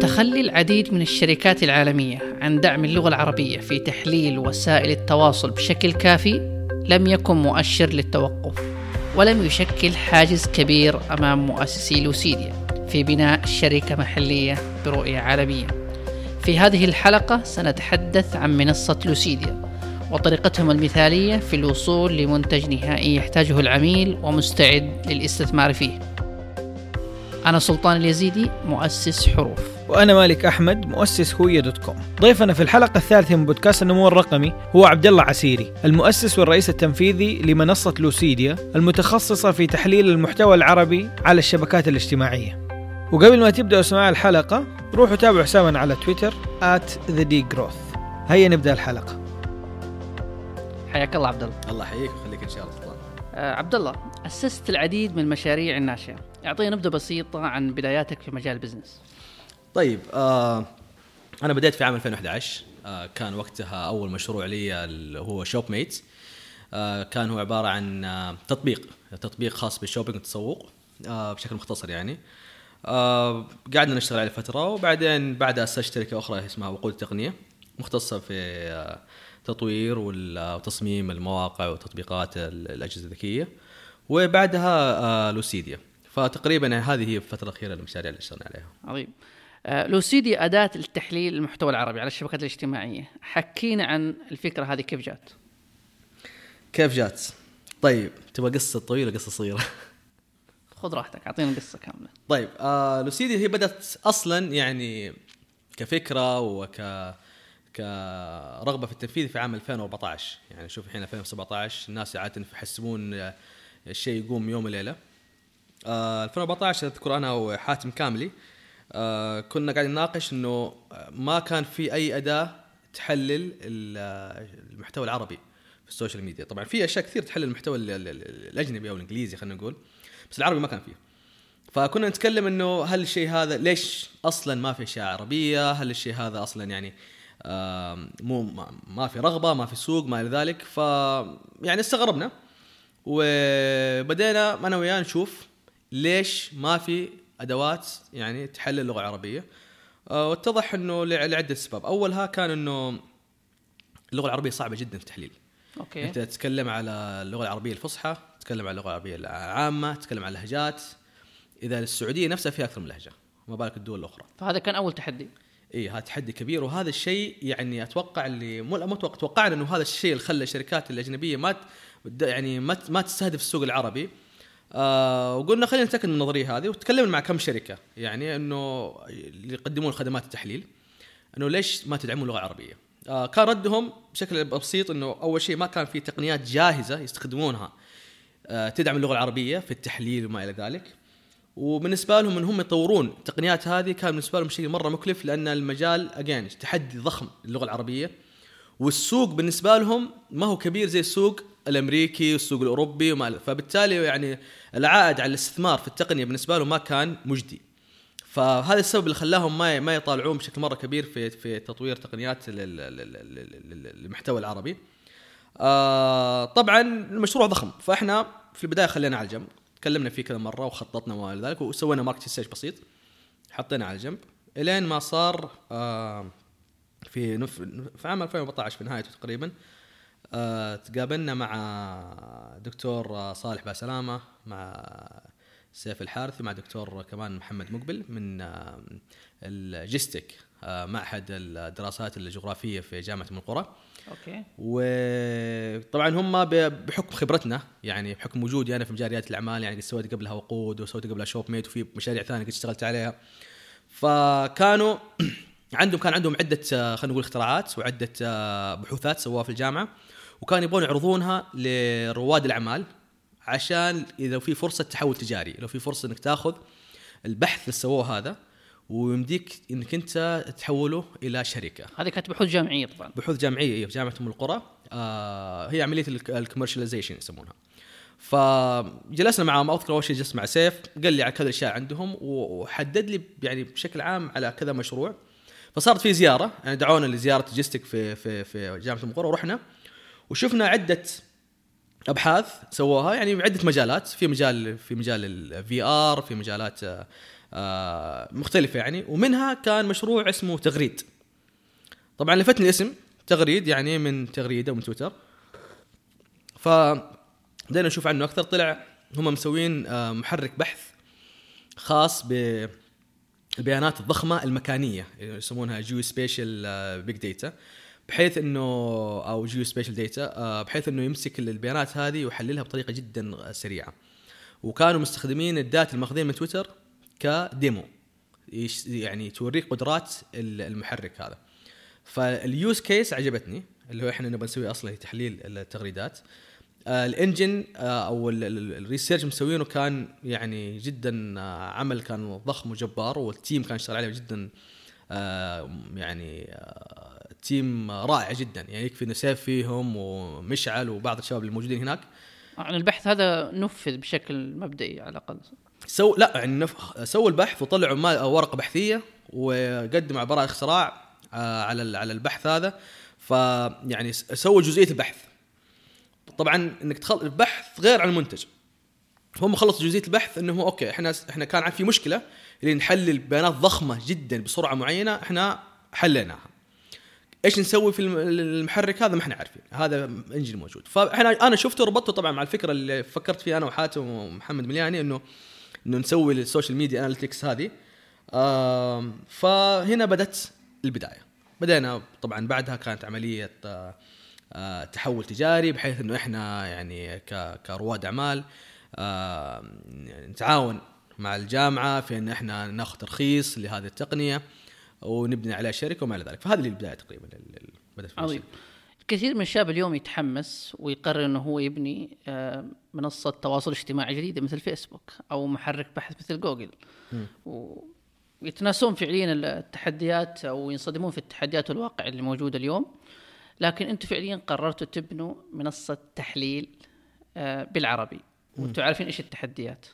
تخلي العديد من الشركات العالمية عن دعم اللغة العربية في تحليل وسائل التواصل بشكل كافي لم يكن مؤشر للتوقف ولم يشكل حاجز كبير أمام مؤسسي لوسيديا في بناء شركة محلية برؤية عالمية. في هذه الحلقة سنتحدث عن منصة لوسيديا وطريقتهم المثالية في الوصول لمنتج نهائي يحتاجه العميل ومستعد للاستثمار فيه. أنا سلطان اليزيدي مؤسس حروف وأنا مالك أحمد مؤسس هوية دوت كوم. ضيفنا في الحلقة الثالثة من بودكاست النمو الرقمي هو عبد الله عسيري، المؤسس والرئيس التنفيذي لمنصة لوسيديا المتخصصة في تحليل المحتوى العربي على الشبكات الاجتماعية. وقبل ما تبداوا سماع الحلقة روحوا تابعوا حسابنا على تويتر @theDgrowth. هيا نبدأ الحلقة. حياك الله عبد الله الله يحييك ويخليك إن شاء الله سلطان آه عبد الله أسست العديد من المشاريع الناشئة. أعطينا نبذة بسيطة عن بداياتك في مجال ال business. طيب آه أنا بديت في عام 2011 آه كان وقتها أول مشروع لي اللي هو ShopMate آه كان هو عبارة عن آه تطبيق تطبيق خاص بال shopping والتسوق آه بشكل مختصر يعني. آه قعدنا نشتغل عليه فترة وبعدين بعدها أسست شركة أخرى اسمها وقود التقنية مختصة في آه تطوير وتصميم المواقع وتطبيقات ال- الأجهزة الذكية. وبعدها آه لوسيديا. فتقريبا هذه هي الفترة الأخيرة المشاريع اللي اشتغلنا عليها. عظيم. آه لوسيدي أداة لتحليل المحتوى العربي على الشبكات الاجتماعية. حكينا عن الفكرة هذه. كيف جات؟ كيف جات؟ طيب تبغى قصة طويلة قصة صغيرة؟ خذ راحتك أعطينا قصة كاملة. طيب آه لوسيدي هي بدأت أصلا يعني كفكرة وك كرغبة في التنفيذ في عام 2014 يعني شوف الحين 2017 الناس عادة يحسبون الشيء يقوم يوم وليله آه 2014 أذكر أنا وحاتم كاملي. آه كنا قاعدين نناقش إنه ما كان في أي أداة تحلل ال- المحتوى العربي في ال social media. طبعا في أشياء كثير تحلل المحتوى ال- ال- ال- الأجنبي أو الإنجليزي خلينا نقول بس العربي ما كان فيه. فكنا نتكلم إنه هل الشيء هذا ليش أصلا ما في أشياء عربية؟ هل الشيء هذا أصلا يعني مو ما في رغبة، ما في سوق، ما إلى ذلك، ف يعني استغربنا. وبدينا أنا وياه نشوف ليش ما في أدوات يعني تحلل اللغة العربيه. آه، واتضح إنه لع- لعدة اسباب، أولها كان إنه اللغة العربية صعبة جدا في التحليل. أوكي. أنت تتكلم على اللغة العربية الفصحى تتكلم على اللغة العربية العامة تتكلم على اللهجات. إذا السعودية نفسها فيها أكثر من لهجة ما بالك الدول الأخرى. فهذا كان أول تحدي. إي هذا تحدي كبير. وهذا الشيء يعني أتوقع اللي مو أتوقع توقعنا إنه هذا الشيء اللي خلى الشركات الأجنبية ما يعني ما ما تستهدف السوق العربي آه وقلنا خلينا نتأكد من النظرية هذه وتكلمنا مع كم شركة يعني إنه اللي يقدمون خدمات التحليل إنه ليش ما تدعمون اللغة العربيه؟ آه كان ردهم بشكل بسيط إنه أول شيء ما كان في تقنيات جاهزة يستخدمونها آه تدعم اللغة العربية في التحليل وما إلى ذلك. وبالنسبة لهم انهم يطورون التقنيات هذه كان بالنسبة لهم شيء مرة مكلف لأن المجال اجين تحدي ضخم للغة العربية والسوق بالنسبة لهم ما هو كبير زي السوق الأمريكي والسوق الأوروبي وما فبالتالي يعني العائد على الاستثمار في التقنية بالنسبة لهم ما كان مجدي. فهذا السبب اللي خلاهم ما ما يطالعون بشكل مرة كبير في في تطوير تقنيات ال- ال- ال- ال- ال- المحتوى العربي. آه طبعا المشروع ضخم. فإحنا في البداية خلينا على جنب تكلمنا فيه كذا مرة وخططنا وما إلى ذلك وسوينا market study بسيط. حطينا على جنب إلين ما صار آه في نف في عام 2014 في نهايته تقريبا آه تقابلنا مع دكتور آه، صالح باسلامة مع سيف الحارثي مع دكتور كمان محمد مقبل من آه GISTIC آه معهد الدراسات الجغرافية في جامعة أم القرى. أوكي. وطبعا هم بحكم خبرتنا يعني بحكم وجودي أنا في مجال ريادة الأعمال يعني سويت قبلها وقود وسويت قبلها شوب ميت وفي مشاريع ثانية قد اشتغلت عليها. فكانوا عندهم كان عندهم عدة خلينا نقول اختراعات وعدة بحوثات سووها في الجامعة. وكانوا يبغون يعرضونها لرواد الأعمال عشان إذا في فرصة تحول تجاري لو في فرصة إنك تاخذ البحث اللي سووه هذا ويمديك إنك أنت تحوله إلى شركة. هذه كانت بحوث جامعية طبعا. بحوث جامعية أيوه في جامعة أم القرى. آه هي عملية ال commercialization يسمونها. فجلسنا معهم أذكر أول شيء جلست مع سيف قال لي على كذا أشياء عندهم وحدد لي يعني بشكل عام على كذا مشروع. فصارت في زيارة يعني دعونا لزيارة GISTIC في في في جامعة أم القرى ورحنا. وشفنا عدة أبحاث سووها يعني بعدة مجالات في مجال في مجال ال VR في مجالات آه، آه، مختلفة يعني ومنها كان مشروع اسمه تغريد. طبعا لفتني الاسم تغريد يعني من تغريدة ومن تويتر. ف بدينا نشوف عنه أكثر طلع هم مسوين آه، محرك بحث خاص بالبيانات الضخمة المكانية يسمونها geospatial big data بحيث انه أو geospatial data بحيث إنه يمسك البيانات هذه ويحللها بطريقة جدا سريعة. وكانوا مستخدمين ال data الماخذين من تويتر ك demo يعني توريك قدرات ال- المحرك هذا. فال use case عجبتني اللي هو إحنا نبغى نسوي أصلا تحليل التغريدات. آه، ال engine آه، أو ال- ال- ال research مسوينه كان يعني جدا آه، عمل كان ضخم وجبار وال team كان اشتغل عليه جدا آه، يعني آه، team رائع جدا. يعني يكفي إنه سيف فيهم ومشعل وبعض الشباب الموجودين هناك. يعني البحث هذا نفذ بشكل مبدئي على الأقل. so لا يعني نف... سووا البحث وطلعوا ما... ورقة بحثية وقدموا براءة اختراع آه، على ال- على البحث هذا. فيعني سووا جزئية البحث. طبعا إنك تخل... البحث غير عن المنتج. هم خلصوا جزئية البحث انه أوكي إحنا إحنا كان في مشكلة اللي نحلل بيانات ضخمة جدا بسرعة معينة إحنا حليناها. إيش نسوي في الم- المحرك هذا ما إحنا عارفين هذا engine موجود. فإحنا أنا شفته وربطته طبعا مع الفكرة اللي فكرت فيها أنا وحاتم ومحمد ملياني إنه إنه نسوي ال social media analytics هذه. فهنا بدت البداية. بدينا طبعا بعدها كانت عملية آه، تحول تجاري بحيث إنه إحنا يعني كرواد أعمال نتعاون مع الجامعة في إن إحنا ناخذ ترخيص لهذه التقنية. ونبني عليها شركة وما إلى ذلك. فهذه اللي البداية تقريبا بدأت عظيم. الكثير من الشباب اليوم يتحمس ويقرر إنه هو يبني آه، منصة تواصل اجتماعي جديدة مثل فيسبوك أو محرك بحث مثل جوجل ويتناسون فعليا التحديات أو ينصدمون في التحديات والواقع اللي موجود اليوم. لكن أنتم فعليا قررتوا تبنوا منصة تحليل آه، بالعربي. وأنتم عارفين إيش التحديات.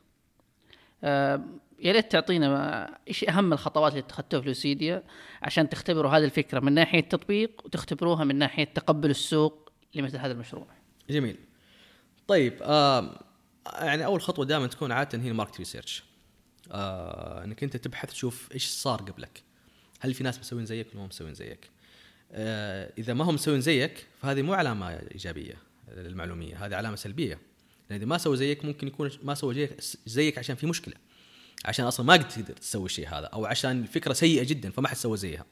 آه، يا ريت تعطينا إيش أهم الخطوات اللي اتخذتوها في لوسيديا عشان تختبروا هذه الفكرة من ناحية تطبيق وتختبروها من ناحية تقبل السوق لمثل هذا المشروع. جميل. طيب آه يعني أول خطوة دائما تكون عادة هي ال market research. آه إنك أنت تبحث تشوف إيش صار قبلك. هل في ناس مسوين زيك ولا ما مسوين زيك؟ آه إذا ما هم مسوين زيك فهذه مو علامة إيجابية للمعلومية هذه علامة سلبية. لأن إذا ما سوى زيك ممكن يكون ما سوى زيك عشان في مشكلة. عشان أصلا ما تقدر تسوي الشيء هذا أو عشان الفكرة سيئة جدا فما حد سوى زيها.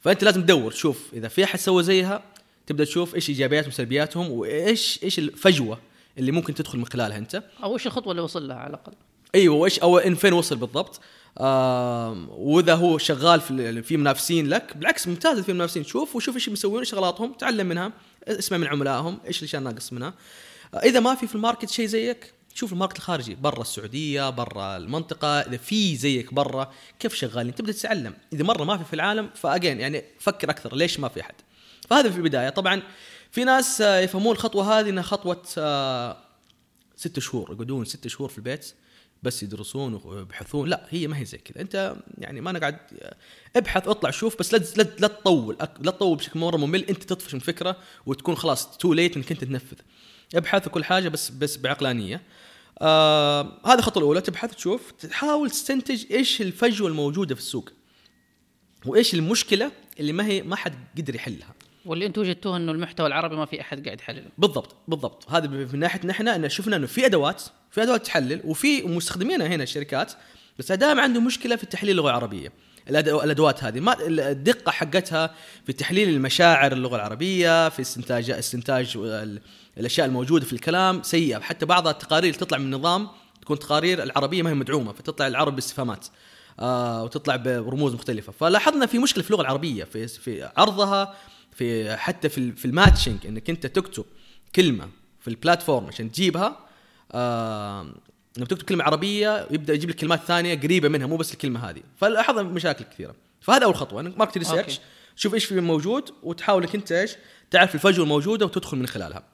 فأنت لازم تدور تشوف إذا في أحد سوى زيها تبدأ تشوف إيش إيجابياتهم وسلبياتهم وإيش إيش الفجوة اللي ممكن تدخل من خلالها أنت. أو إيش الخطوة اللي وصل لها على الأقل؟ أيوه وإيش أو إن فين وصل بالضبط. آم، وإذا هو شغال في في منافسين لك بالعكس ممتاز في منافسين. شوف وشوف إيش بيسوون إيش اغلاطهم تعلم منها اسمع من عملائهم إيش الاشياء الناقص منها. آه، إذا ما في في ال market شيء زيك شوف ال market الخارجي برا السعودية برا المنطقة إذا في زيك برا كيف شغالين؟ تبدأ تتعلم. إذا مرة ما في في العالم ف again يعني فكر أكثر ليش ما في أحد؟ فهذا في البداية. طبعا في ناس آه، يفهمون الخطوة هذه إنها خطوة آه، ست شهور يقعدون ست شهور في البيت بس يدرسون ويبحثون. لا هي ما هي زي كذا. أنت يعني ما نقعد ابحث اطلع شوف بس لا لا, تطول لا تطول بشكل مرة ممل. أنت تطفش من فكره وتكون خلاص تو ليت إنك أنت تنفذ. ابحث وكل حاجة بس بس بعقلانية. آه هذه الخطوة الأولى تبحث تشوف تحاول تستنتج إيش الفجوة الموجودة في السوق وإيش المشكلة اللي ما هي ما حد قدر يحلها. واللي أنتم وجدتوه إنه المحتوى العربي ما في أحد قاعد يحلله. بالضبط بالضبط. هذا من ناحية نحن إن شفنا إنه في أدوات في أدوات تحلل وفي مستخدمينها هنا الشركات بس دائما عندهم مشكلة في تحليل اللغة العربية. الأدوات هذه. ما الدقة حقتها في تحليل المشاعر اللغة العربية في استنتاج استنتاج ال- الأشياء الموجودة في الكلام سيئة. حتى بعض التقارير تطلع من النظام تكون تقارير العربية ما هي مدعومة فتطلع العرب باستفهامات آه وتطلع برموز مختلفة. فلاحظنا في مشكلة في اللغة العربية في في عرضها في حتى في في ال matching إنك أنت تكتب كلمة في ال platform عشان تجيبها آه لما تكتب كلمة عربية يبدأ يجيب لك كلمات ثانية قريبة منها مو بس الكلمة هذه. فلاحظنا مشاكل كثيرة. فهذا أول خطوة إنك market research. شوف إيش في موجود وتحاول إنك أنت إيش تعرف الفجوة الموجودة وتدخل من خلالها.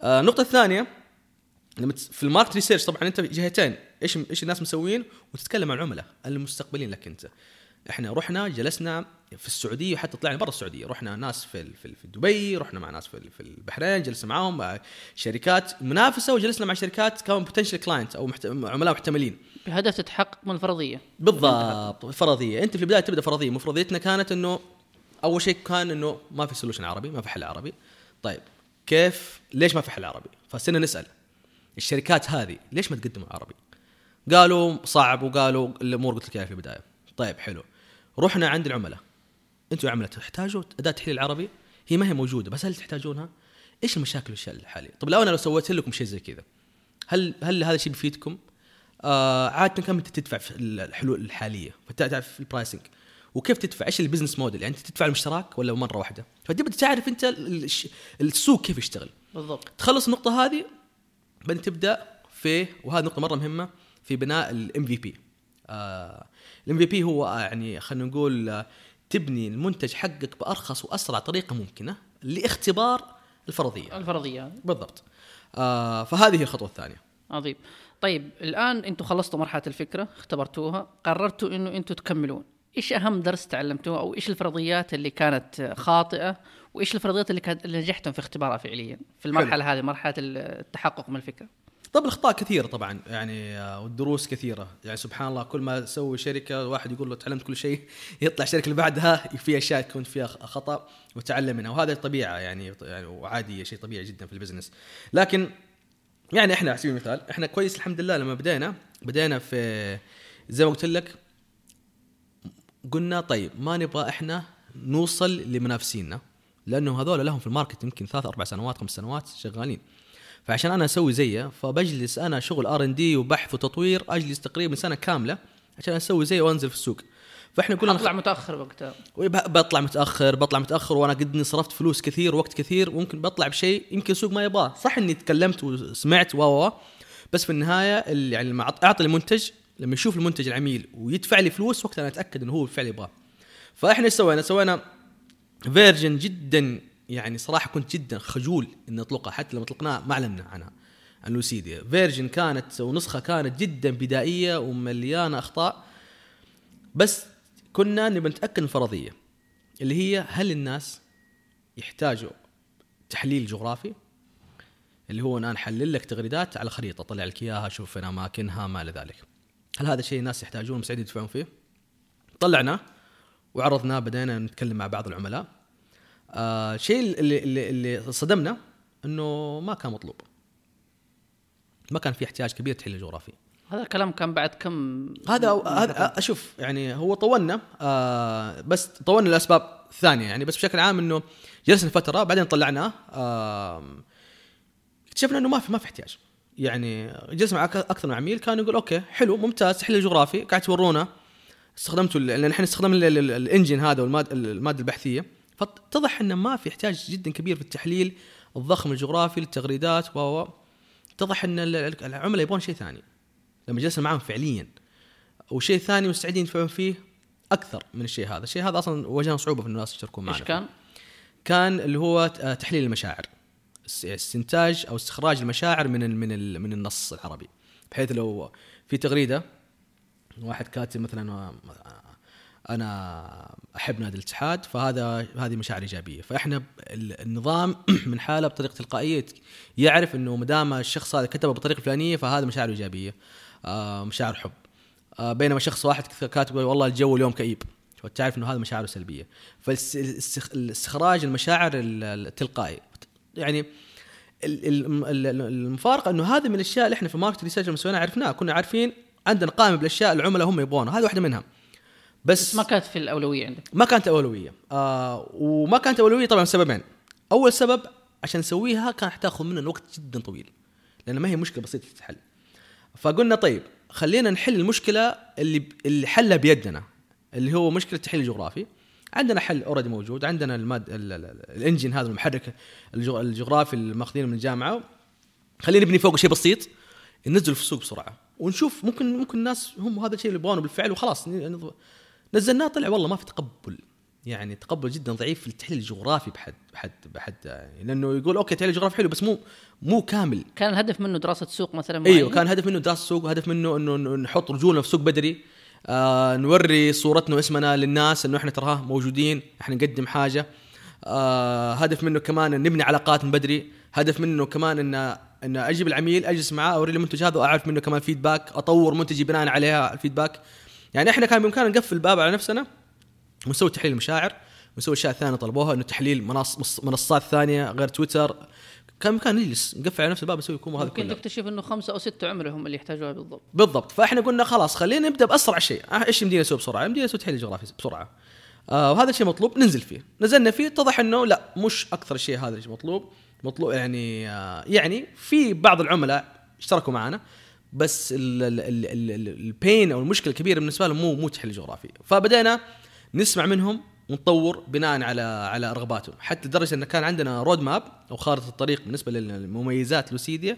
آه النقطة الثانية لما في ال market research طبعا أنت جهتين إيش إيش الناس مسوين؟ وتتكلم مع العملاء المستقبلين لك أنت. إحنا رحنا جلسنا في السعودية وحتى طلعنا برا السعودية. رحنا ناس في في دبي رحنا مع ناس في ال- في البحرين جلسنا معاهم مع شركات منافسة وجلسنا مع شركات كانوا potential client أو محت... عملاء محتملين. بهدف تتحقق من الفرضية. بالضبط فرضية. أنت في البداية تبدأ فرضية. ففرضيتنا كانت إنه أول شيء كان إنه ما في solution عربي ما في حل عربي. طيب كيف؟ ليش ما في حل عربي؟ فصرنا نسأل. الشركات هذه ليش ما تقدم عربي؟ قالوا صعب وقالوا الأمور قلت لك في البداية. طيب حلو. رحنا عند العملاء. أنتم يا عملاء تحتاجوا أداة تحليل عربي؟ هي ما هي موجودة بس هل تحتاجونها؟ إيش المشاكل والأشياء الحالية؟ طب لو أنا لو سويت لكم شيء زي كذا هل هل هذا الشيء بيفيدكم؟ آه عادة كم أنت تدفع في الحلول الحالية؟ فتعرف ال pricing وكيف تدفع؟ إيش ال business model يعني أنت تدفع المشترك ولا مرة واحدة؟ فتبدا تعرف أنت السوق كيف يشتغل. بالضبط. تخلص النقطة هذه بعدين تبدأ في وهذه نقطة مرة مهمة في بناء ال MVP ال MVP هو آه، يعني خلينا نقول آه، تبني المنتج حقك بأرخص وأسرع طريقة ممكنة لاختبار الفرضية. الفرضية. بالضبط. آه فهذه هي الخطوة الثانية. عظيم. طيب الآن أنتم خلصتوا مرحلة الفكرة اختبرتوها قررتوا إنه أنتم تكملون. إيش أهم درس تعلمتوه أو إيش الفرضيات اللي كانت خاطئة وإيش الفرضيات اللي كانت اللي نجحتم في اختبارها فعليا في المرحلة هذه مرحلة التحقق من الفكرة؟ طب الأخطاء كثيرة طبعا يعني آه، والدروس كثيرة. يعني سبحان الله كل ما تسوي شركة الواحد يقول له تعلمت كل شيء يطلع الشركة اللي بعدها في أشياء تكون فيها خطأ وتعلم منها. وهذا طبيعة يعني يعني وعادي شيء طبيعي جدا في البزنس. لكن يعني إحنا على سبيل المثال إحنا كويس الحمد لله لما بدينا بدينا في زي ما قلت لك قلنا طيب ما نبغى إحنا نوصل لمنافسينا لأنه هذول لهم في ال market يمكن ثلاث أربع سنوات خمس سنوات شغالين. فعشان أنا أسوي زيه فبجلس أنا شغل R&D وبحث وتطوير أجلس تقريبا سنة كاملة عشان أسوي زيه وأنزل في السوق. فإحنا قلنا اطلع متأخر وقتها. بطلع متأخر بطلع متأخر وأنا قد إني صرفت فلوس كثير وقت كثير وممكن بطلع بشيء يمكن السوق ما يبغاه. صح إني تكلمت وسمعت و بس في النهاية اللي يعني لما أعطي المنتج لما يشوف المنتج العميل ويدفع لي فلوس وقتها أنا أتأكد إنه هو بالفعل يبغاه. فإحنا إيش سوينا؟ سوينا version جدا يعني صراحة كنت جدا خجول إني أطلقها حتى لما اطلقناها ما اعلنا عنها عن لوسيديا. version كانت ونسخة كانت جدا بدائية ومليانة أخطاء. بس كنا نبي نتأكد من الفرضية اللي هي هل الناس يحتاجوا تحليل جغرافي؟ اللي هو أنا نحلل لك تغريدات على خريطة طلع لك إياها شوف فين أماكنها ما إلى ذلك. هل هذا شيء الناس يحتاجون مستعدين يدفعون فيه؟ طلعناه وعرضناه بدينا نتكلم مع بعض العملاء. آه شيء اللي, اللي, اللي صدمنا إنه ما كان مطلوب. ما كان في احتياج كبير تحليل جغرافي. هذا الكلام كان بعد كم هذا هذا أشوف يعني هو طولنا آه بس طولنا لأسباب ثانية. يعني بس بشكل عام إنه جلسنا فترة بعدين طلعناه آه اكتشفنا إنه ما في ما في احتياج. يعني جلسنا مع أكثر من عميل كان يقول okay حلو ممتاز تحليل جغرافي قاعد تورونا استخدمتوا لأن إحنا استخدمنا ال- ال- ال engine هذا والماده المادة البحثية. فاتضح انه ما في احتياج جدا كبير في التحليل الضخم الجغرافي للتغريدات و اتضح إن ال- ال- العملاء يبغون شيء ثاني. لما جلسنا معهم فعليا. وشيء ثاني مستعدين يدفعون فيه أكثر من الشيء هذا، الشيء هذا أصلا واجهنا صعوبة في الناس يشتركون معنا. إيش كان؟ كان اللي هو آه، تحليل المشاعر. اس- استنتاج أو استخراج المشاعر من من من النص العربي. بحيث لو في تغريدة واحد كاتب مثلا آه، أنا أحب نادي الاتحاد فهذا هذه مشاعر إيجابية. فإحنا النظام من حالة بطريقة تلقائية يعرف إنه ما دام الشخص هذا كتبه بالطريقة الفلانية فهذا مشاعر إيجابية آه مشاعر حب. آه بينما شخص واحد كاتب والله الجو اليوم كئيب فتعرف إنه هذا مشاعره سلبية. فالاستخراج المشاعر ال- التلقائي يعني ال- ال- ال- المفارقة إنه هذه من الأشياء اللي إحنا في market research سويناها عرفناها. كنا عارفين عندنا قائمة بالأشياء العملاء هم يبغونها هذه واحدة منها. بس, بس ما كانت في الأولوية عندك. ما كانت أولوية. آه وما كانت أولوية طبعا سببين. أول سبب عشان نسويها كان حتاخذ مننا وقت جدا طويل لأن ما هي مشكلة بسيطة تتحل. فقلنا طيب خلينا نحل المشكلة اللي اللي حلها بيدنا اللي هو مشكلة التحليل الجغرافي عندنا حل already موجود عندنا الماد ال- ال- ال- ال engine هذا المحرك الجغ- الجغرافي اللي ماخذينه من الجامعة. خلينا نبني فوق شيء بسيط ننزل في السوق بسرعة ونشوف ممكن ممكن الناس هم هذا الشيء اللي يبغونه بالفعل وخلاص نزلناه طلع والله ما في تقبل. يعني تقبل جدا ضعيف في التحليل الجغرافي بحد بحد بحد يعني لأنه يقول okay تحليل الجغرافي حلو بس مو مو كامل. كان الهدف منه دراسة سوق مثلا إيوه معين؟ كان هدف منه دراسة سوق هدف منه إنه نحط رجولنا في سوق بدري. آه نوري صورتنا واسمنا للناس إنه إحنا تراه موجودين إحنا نقدم حاجة. آه هدف منه كمان إن نبني علاقات من بدري. هدف منه كمان إن إن أجيب العميل أجلس معاه أوري له المنتج هذا وأعرف منه كمان فيدباك أطور منتجي بناء عليها الفيدباك يعني إحنا كان بإمكاننا نقفل الباب على نفسنا ونسوي تحليل المشاعر ونسوي أشياء ثانية طلبوها إنه تحليل منصات ثانية غير تويتر. كان بإمكاننا نجلس نقفل على نفس الباب نسوي كوم هذا ممكن كله. تكتشف إنه خمسة أو ستة عملاء هم اللي يحتاجوها بالضبط. بالضبط. فإحنا قلنا خلاص خلينا نبدأ بأسرع شيء. آه، إيش يمدينا نسوي بسرعة؟ يمدينا نسوي تحليل جغرافي بسرعة. آه وهذا الشيء مطلوب ننزل فيه. نزلنا فيه اتضح إنه لا مش أكثر شيء هذا الشيء مطلوب. مطلوب يعني آه يعني في بعض العملاء اشتركوا معنا. بس ال- ال- ال- ال- ال- ال pain أو المشكلة الكبيرة بالنسبة لهم مو مو تحليل جغرافي فبدينا نسمع منهم ونطور بناء على على رغباتهم حتى لدرجه إن كان عندنا رود ماب أو خارطة الطريق بالنسبة للمميزات لوسيديا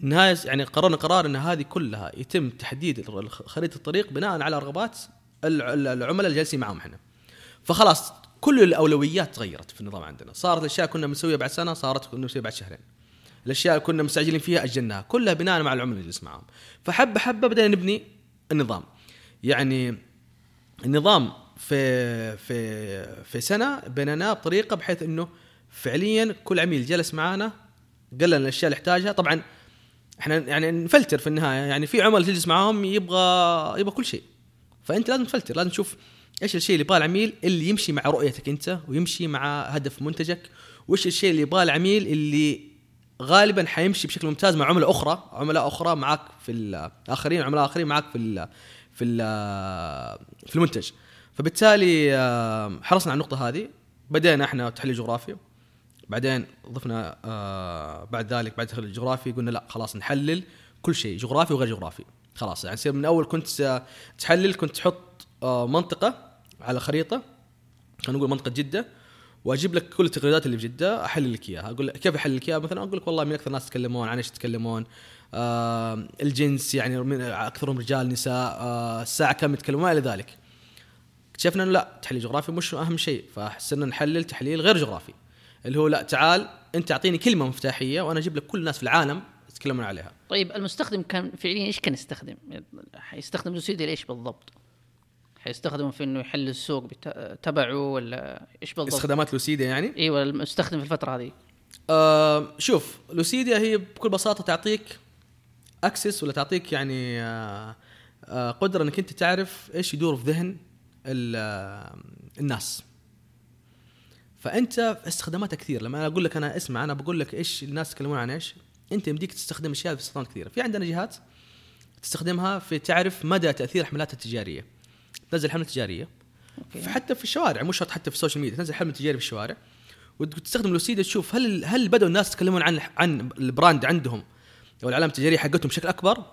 نهاية يعني قررنا قرار إن هذه كلها يتم تحديد خريطة الطريق بناء على رغبات الع- العملاء اللي جالسين معاهم إحنا. فخلاص كل الأولويات تغيرت في النظام عندنا، صارت الأشياء كنا بنسويها بعد سنة صارت كنا بنسويها بعد شهرين. الأشياء اللي كنا مستعجلين فيها اجلناها، كلها بناء مع العملاء اللي جالس معاهم. فحبه حبه بدينا نبني النظام. يعني النظام في في في سنة بنيناه بطريقة بحيث إنه فعليا كل عميل جلس معانا قال لنا الأشياء اللي يحتاجها طبعا إحنا يعني نفلتر في النهاية يعني في عملاء تجلس معاهم يبغى يبغى كل شيء فأنت لازم تفلتر لازم تشوف إيش الشيء اللي يبغاه العميل اللي يمشي مع رؤيتك أنت ويمشي مع هدف منتجك وإيش الشيء اللي يبغاه العميل اللي غالبا حيمشي بشكل ممتاز مع عملاء أخرى. عملاء أخرى معك في الاخرين عملاء آخرين معك في ال في ال في المنتج. فبالتالي حرصنا على النقطة هذه. بدينا إحنا تحليل جغرافي. بعدين ضفنا آه بعد ذلك بعد تحليل الجغرافي قلنا لا خلاص نحلل كل شيء جغرافي وغير جغرافي. خلاص يعني من أول كنت تحلل كنت تحط آه منطقة على خريطة. خلينا نقول منطقة جدة. وأجيب لك كل التغريدات اللي في جدة أحلل لك إياها. أقول لك كيف أحلل لك إياها؟ مثلا أقول لك والله من أكثر الناس يتكلمون عن إيش يتكلمون. آه الجنس يعني من أكثرهم رجال نساء آه الساعة كم يتكلمون إلى ذلك. اكتشفنا إنه لا تحليل جغرافي مش أهم شيء فصرنا نحلل تحليل غير جغرافي. اللي هو لا تعال أنت أعطيني كلمة مفتاحية وأنا أجيب لك كل الناس في العالم يتكلمون عليها. طيب المستخدم كان فعليا إيش كان يستخدم؟ حيستخدم لوسيدي ليش بالضبط؟ حيستخدمه في إنه يحل السوق بتا- تبعه ولا إيش بالضبط؟ استخدامات لوسيديا يعني؟ أيوه المستخدم في الفترة هذه. آه شوف لوسيديا هي بكل بساطة تعطيك اكسس ولا تعطيك يعني آه آه قدرة إنك أنت تعرف إيش يدور في ذهن آه، الناس. فأنت استخداماتها كثير. لما أنا أقول لك أنا اسمع أنا بقول لك إيش الناس يتكلمون عن إيش أنت يمديك تستخدم أشياء في استخدامات كثيرة. في عندنا جهات تستخدمها في تعرف مدى تأثير حملاتها التجارية. تنزل حملة تجارية. okay. حتى في الشوارع مو شرط حتى في ال social media تنزل حملة تجارية في الشوارع وتستخدم لوسيديا تشوف هل هل بدأوا الناس يتكلمون عن عن ال brand عندهم أو العلامه التجاريه حقتهم بشكل أكبر؟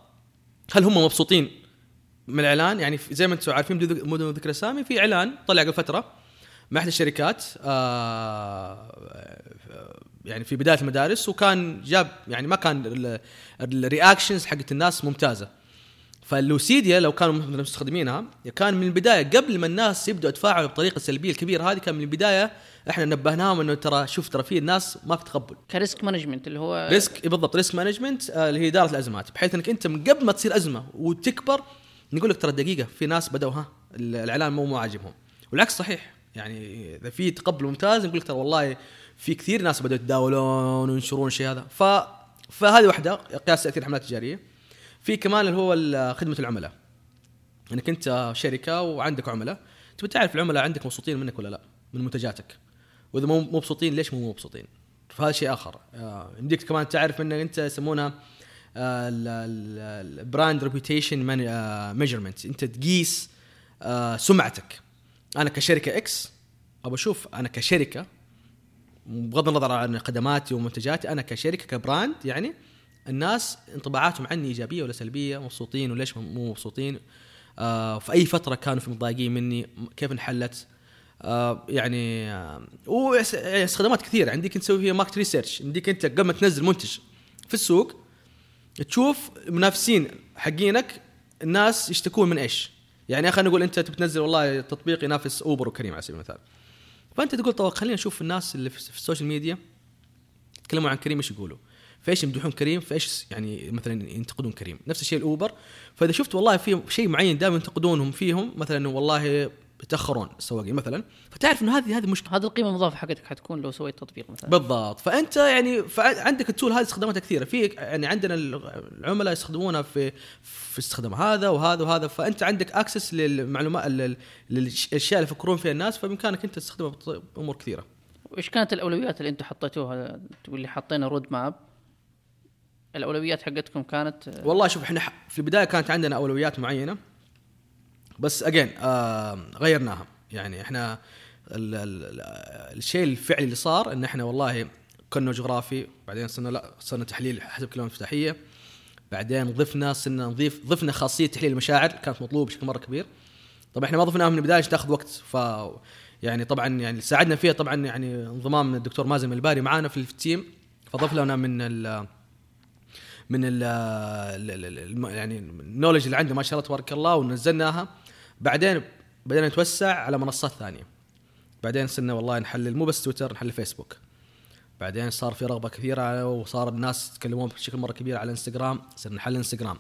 هل هم مبسوطين من الإعلان؟ يعني زي ما أنتم عارفين بدون ذك- بدون ذكر اسامي في إعلان طلع قبل فترة مع إحدى الشركات آه يعني في بداية المدارس وكان جاب يعني ما كان ال- ال reactions حقت الناس ممتازة. فاللوسيديا لو كانوا مستخدمينها كان من البداية قبل ما الناس يبدأوا يتفاعلوا بالطريقة السلبيه الكبيرة هذه كان من البداية إحنا نبهناهم إنه ترى شوف ترى في ناس ما في تقبل. ك risk management اللي هو risk بالضبط risk management اللي هي إدارة الأزمات بحيث إنك أنت من قبل ما تصير أزمة وتكبر نقول لك ترى دقيقة في ناس بدأوا ها الإعلان مو مو عاجبهم والعكس صحيح يعني إذا في تقبل ممتاز نقول لك ترى والله في كثير ناس بدأوا يتداولون وينشرون الشيء هذا. ف فهذه واحدة قياس تأثير الحملات التجارية. في كمان اللي هو خدمة العملاء. إنك أنت شركة وعندك عملاء تبي تعرف العملاء عندك مبسوطين منك ولا لا؟ من منتجاتك. وإذا مو مبسوطين ليش مو مبسوطين؟ فهذا شيء آخر. آه، يمديك كمان تعرف إنك أنت يسمونها ال brand reputation measurement أنت تقيس آه، سمعتك. أنا كشركة X أبى أشوف أنا كشركة بغض النظر عن خدماتي ومنتجاتي أنا كشركة ك brand يعني الناس انطباعاتهم عني إيجابية ولا سلبية؟ مبسوطين وليش مو مبسوطين؟ آه في أي فترة كانوا في متضايقين مني؟ كيف انحلت؟ آه يعني آه واستخدامات كثيرة. عندك انت تسوي فيها market research عندك انت قبل ما تنزل منتج في السوق تشوف المنافسين حقينك الناس يشتكون من إيش. يعني خلينا نقول أنت تبي تنزل والله تطبيق ينافس اوبر وكريم على سبيل المثال. فأنت تقول طب خلينا نشوف الناس اللي في ال social media يتكلموا عن كريم إيش يقولوا. فايش يمدحون كريم؟ فايش يعني مثلا ينتقدون كريم؟ نفس الشيء الأوبر. فإذا شفت والله في شيء معين دائما ينتقدونهم فيهم مثلا والله يتأخرون السواقين مثلا فتعرف إنه هذه هذه مشكله هذه القيمة المضافه حقتك حتكون لو سويت تطبيق مثلا. بالضبط. فأنت يعني عندك ال tool هذه استخداماتها كثيرة. في يعني عندنا العملاء يستخدمونها في في استخدام هذا وهذا وهذا. فأنت عندك access للمعلومات للأشياء اللي يفكرون فيها الناس فبإمكانك أنت تستخدمها بأمور كثيرة. وإيش كانت الأولويات اللي أنتم حطيتوها؟ تقول لي حطينا road map الأولويات حقتكم كانت والله شوف إحنا في البداية كانت عندنا أولويات معينة بس again آه غيرناها. يعني إحنا ال ال الشيء الفعلي اللي صار إن إحنا والله كنا جغرافي بعدين صرنا لا صرنا تحليل حسب كلمة مفتاحية بعدين ضفنا صرنا نضيف ضفنا خاصية تحليل المشاعر كانت مطلوبة بشكل مرة كبير. طبعا إحنا ما ضفناها من البداية تاخذ وقت؟ ف يعني طبعا يعني ساعدنا فيها طبعا يعني انضمام الدكتور مازن الباري معانا في team فضف لنا من من ال يعني ال knowledge اللي عنده ما شاء الله تبارك الله ونزلناها. بعدين بدينا نتوسع على منصات ثانية. بعدين صرنا والله نحلل مو بس تويتر نحلل فيسبوك. بعدين صار في رغبة كثيرة وصار الناس يتكلمون بشكل مرة كبير على إنستغرام صرنا نحلل إنستغرام.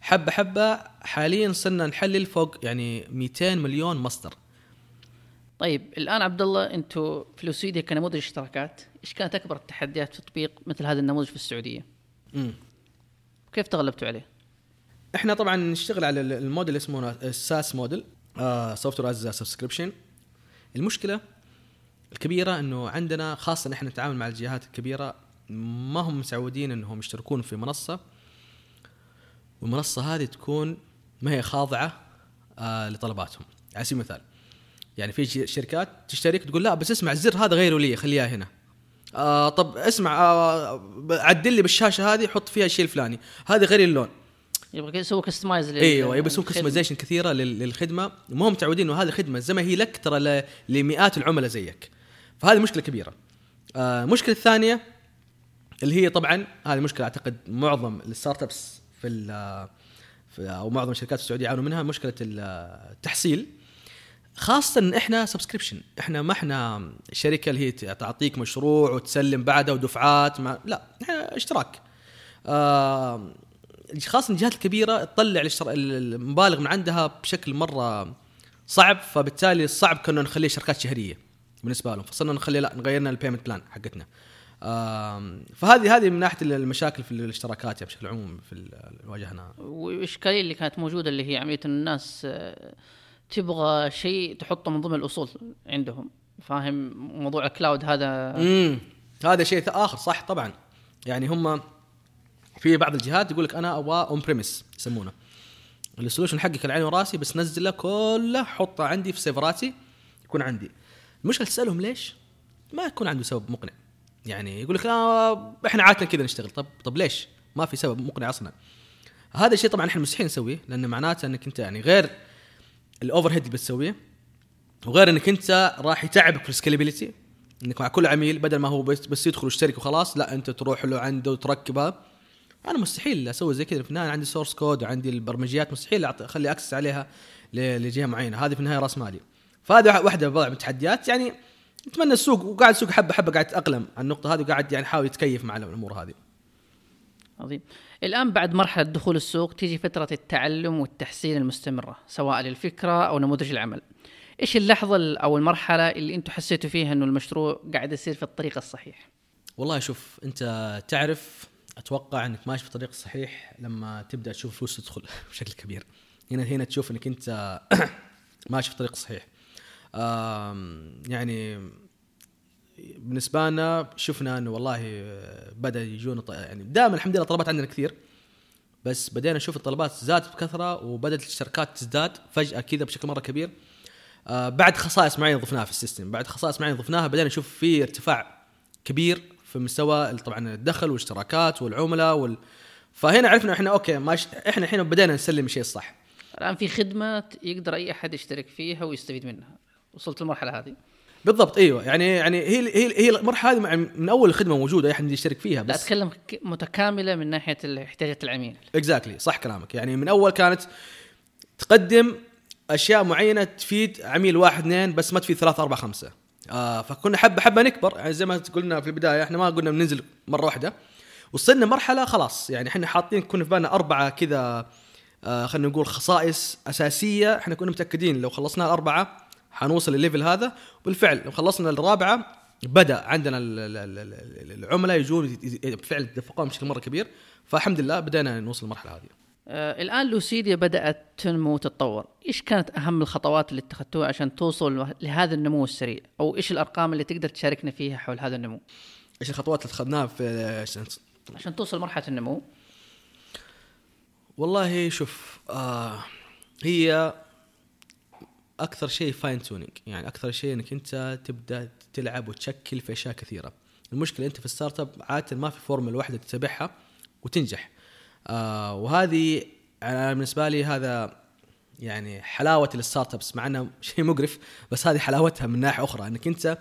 حبة حبة حاليا صرنا نحلل فوق يعني 200 مليون مصدر. طيب الآن عبد الله أنتم في لوسيديا كنموذج اشتراكات إيش كانت أكبر التحديات في تطبيق مثل هذا النموذج في السعودية؟ امم كيف تغلبتوا عليه؟ إحنا طبعا نشتغل على الموديل اسمه ال SaaS model. software as subscription المشكلة الكبيرة إنه عندنا خاصة نحن نتعامل مع الجهات الكبيرة ما هم متعودين إنهم يشتركون في منصة. والمنصة هذه تكون ما هي خاضعة آه لطلباتهم. على سبيل المثال يعني في شركات تشترك تقول لا بس اسمع الزر هذا غيره لي خليها هنا. آه طب اسمع آه عدل لي بالشاشة هذه حط فيها الشيء الفلاني. هذه غير اللون. يبغى يسوي customize أيوه يبغى يسوي customization كثيرة للخدمة. ما هم متعودين إنه هذه خدمة زي ما هي لك ترى لمئات العملاء زيك. فهذه مشكلة كبيرة. آه المشكلة الثانية اللي هي طبعا هذه مشكلة أعتقد معظم ال startups في, في أو معظم الشركات السعودية يعانوا منها مشكلة التحصيل. خاصة إن إحنا subscription، إحنا ما إحنا الشركة اللي هي تعطيك مشروع وتسلم بعده ودفعات ما لا إحنا اشتراك. آه خاصة الجهات الكبيرة تطلع المبالغ من عندها بشكل مرة صعب فبالتالي صعب كنا نخليه شركات شهرية بالنسبة لهم فصرنا نخلي لا نغيرنا ال payment plan حقتنا. فهذه هذه من ناحية المشاكل في الاشتراكات يعني بشكل عموم في اللي واجهنا والاشكاليه اللي كانت موجودة اللي هي عملية الناس آه تبغى شيء تحطه من ضمن الأصول عندهم. فاهم؟ موضوع ال cloud هذا. امم هذا شيء آخر صح طبعا. يعني هم في بعض الجهات يقول لك أنا أبغى on-premise يسمونه. ال solution حقك العين وراسي بس نزله كله حطه عندي في سيرفراتي يكون عندي. المشكلة تسألهم ليش؟ ما يكون عنده سبب مقنع. يعني يقول لك آه إحنا عاده كذا نشتغل. طب طب ليش؟ ما في سبب مقنع أصلا. هذا الشيء طبعا إحنا مستحيل نسويه لأن معناته إنك أنت يعني غير ال overhead اللي بتسويه. وغير إنك أنت راح يتعبك في ال scalability إنك مع كل عميل بدل ما هو بس, بس يدخل ويشترك وخلاص لا أنت تروح له عنده وتركبها أنا مستحيل أسوي زي كذا في النهاية. عندي source code وعندي البرمجيات مستحيل أخلي access عليها لجهة معينة. هذه في النهاية راس مالي. فهذه واحدة من التحديات. يعني أتمنى السوق وقاعد السوق حبه حبة قاعد يتأقلم على النقطة هذه وقاعد يعني يحاول يتكيف مع الأمور هذه. عظيم. الآن بعد مرحلة دخول السوق تيجي فترة التعلم والتحسين المستمرة سواء للفكرة أو نموذج العمل. إيش اللحظة أو المرحلة اللي أنتم حسيتوا فيها أنه المشروع قاعد يصير في الطريق الصحيح؟ والله شوف أنت تعرف أتوقع أنك ماشي في الطريق الصحيح لما تبدأ تشوف فلوس تدخل بشكل كبير. هنا هنا تشوف أنك أنت ماشي في الطريق الصحيح. يعني بالنسبة لنا شفنا إنه والله بدأ يجون يعني دائما الحمد لله طلبات عندنا كثير بس بدينا نشوف الطلبات زادت بكثرة وبدأت الشركات تزداد فجأة كذا بشكل مرة كبير. آه بعد خصائص معينة ضفناها في ال system بعد خصائص معينة ضفناها بدينا نشوف في ارتفاع كبير في مستوى طبعا الدخل والاشتراكات والعملاء وال... فهنا عرفنا إحنا okay ماش... إحنا الحين بدينا نسلم الشيء الصح. الآن في خدمة يقدر أي أحد يشترك فيها ويستفيد منها. وصلت المرحله هذه. بالضبط إيوه. يعني يعني هي هي هي المرحلة هذه من أول الخدمة موجودة أي احد يشترك فيها بس لا اتكلم متكاملة من ناحية احتياجات العميل. exactly. صح كلامك. يعني من أول كانت تقدم أشياء معينة تفيد عميل واحد اثنين بس ما تفيد ثلاثة أربعة خمسة. آه فكنا حبه حبة نكبر. يعني زي ما قلنا في البداية إحنا ما قلنا بننزل مرة واحدة. وصلنا مرحلة خلاص. يعني إحنا حاطين كنا في بالنا أربعة كذا آه خلينا نقول خصائص أساسية. إحنا كنا متأكدين لو خلصنا الأربعة حنوصل للليفل هذا. وبالفعل لو خلصنا الرابعة بدأ عندنا ال- ال- ال- ال- العملاء يجون بالفعل يتدفقون بشكل مرة كبير. فالحمد لله بدينا نوصل للمرحلة هذه. آه الآن لوسيديا بدأت تنمو وتتطور. إيش كانت أهم الخطوات اللي اتخذتوها عشان توصل لهذا النمو السريع؟ أو إيش الأرقام اللي تقدر تشاركنا فيها حول هذا النمو؟ إيش الخطوات اللي اخذناها في عشان عشان توصل مرحله النمو. والله شوف آه هي أكثر شيء fine tuning يعني أكثر شيء إنك أنت تبدأ تلعب وتشكل في أشياء كثيرة. المشكلة أنت في ال startup عادة ما في فورمولا واحدة تتبعها وتنجح. آه وهذه أنا بالنسبة لي هذا يعني حلاوة ال startups مع إنه شيء مقرف بس هذه حلاوتها من ناحية أخرى إنك أنت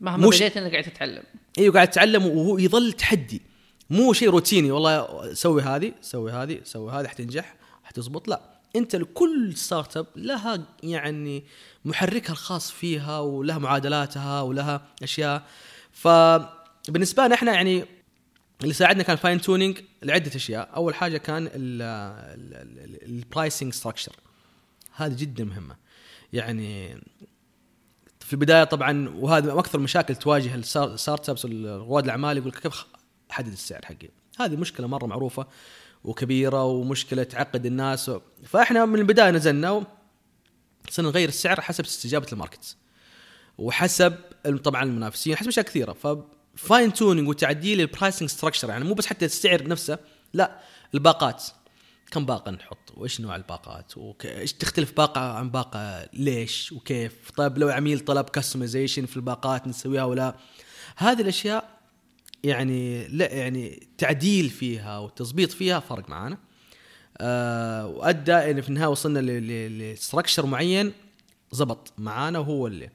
مهما مش- بديت إنك قاعد تتعلم. إيوه قاعد تتعلم وهو يظل تحدي. مو شيء روتيني والله سوي هذه سوي هذه سوي هذه حتنجح حتزبط لا. انت لكل startup لها يعني محركها الخاص فيها ولها معادلاتها ولها أشياء. فبالنسبه لنا إحنا يعني اللي ساعدنا كان fine tuning لعدة أشياء. أول حاجة كان ال pricing structure هذه جدا مهمة. يعني في البداية طبعا وهذا أكثر مشاكل تواجه ال startups رواد الأعمال يقول كيف أحدد السعر حقي؟ هذه مشكلة مرة معروفة. وكبيرة ومشكلة تعقد الناس فإحنا من البداية نزلنا صرنا نغير السعر حسب استجابة ال market وحسب طبعا المنافسين حسب أشياء كثيرة. ف fine tuning وتعديل ال pricing structure يعني مو بس حتى السعر نفسه لا الباقات. كم باقة نحط؟ وإيش نوع الباقات؟ وايش تختلف باقة عن باقة؟ ليش؟ وكيف؟ طيب لو عميل طلب customization في الباقات نسويها ولا؟ هذه الأشياء يعني لا يعني تعديل فيها وتظبيط فيها فرق معانا. آه وأدى إن في النهاية وصلنا ل structure معين زبط معانا وهو اللي.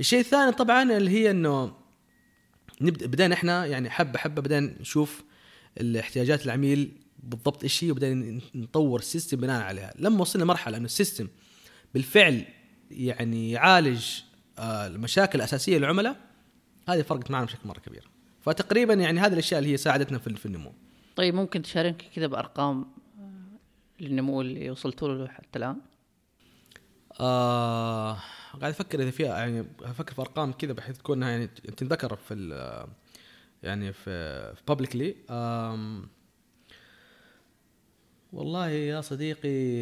الشيء الثاني طبعا اللي هي إنه نبدا بدينا إحنا يعني حبه حبة بدينا نشوف الاحتياجات العميل بالضبط إيش هي وبدأنا نطور ال system بناء عليها. لما وصلنا مرحله إنه ال system بالفعل يعني يعالج آه، المشاكل الأساسية للعملاء هذه فرقت معنا بشكل مرة كبير. فتقريبا يعني هذه الأشياء اللي هي ساعدتنا في في النمو. طيب ممكن تشاركني كذا بأرقام للنمو اللي وصلتوا له حتى الآن؟ آه قاعد أفكر إذا فيها يعني أفكر في أرقام كذا بحيث تكون يعني تنذكر في ال- يعني في بابليكلي والله يا صديقي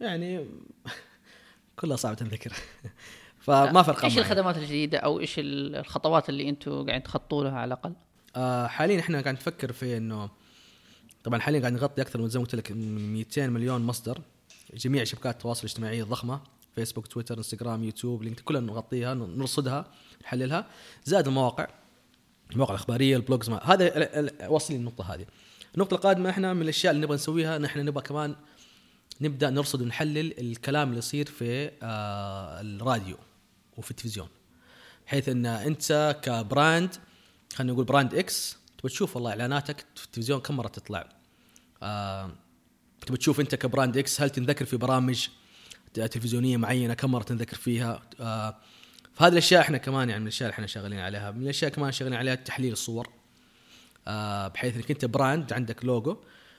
يعني كلها صعبة تنذكر. فما ارقام إيش. الخدمات الجديدة أو إيش الخطوات اللي أنتم قاعدين تخطوا لها على الأقل؟ آه حاليا إحنا قاعد نفكر في إنه طبعا حاليا قاعد نغطي أكثر من زي ما قلت لك من 200 مليون مصدر. جميع شبكات التواصل الاجتماعي الضخمه فيسبوك تويتر انستغرام يوتيوب لينكد إن كلها نغطيها نرصدها نحللها. زائد المواقع المواقع الإخبارية ال blogs ما هذا واصلين النقطه هذه. النقطة القادمة إحنا من الأشياء اللي نبغى نسويها نحن نبغى كمان نبدأ نرصد ونحلل الكلام اللي يصير في آه الراديو. وفي التلفزيون. بحيث إن أنت ك brand خلينا نقول brand X تبغى تشوف والله إعلاناتك في التلفزيون كم مرة تطلع. آه تبغى تشوف أنت ك brand X هل تنذكر في برامج تلفزيونية معينة؟ كم مرة تنذكر فيها؟ آه فهذه الأشياء إحنا كمان يعني من الأشياء اللي إحنا شغالين عليها. من الأشياء كمان شغالين عليها تحليل الصور. آه بحيث إنك أنت brand عندك لوجو.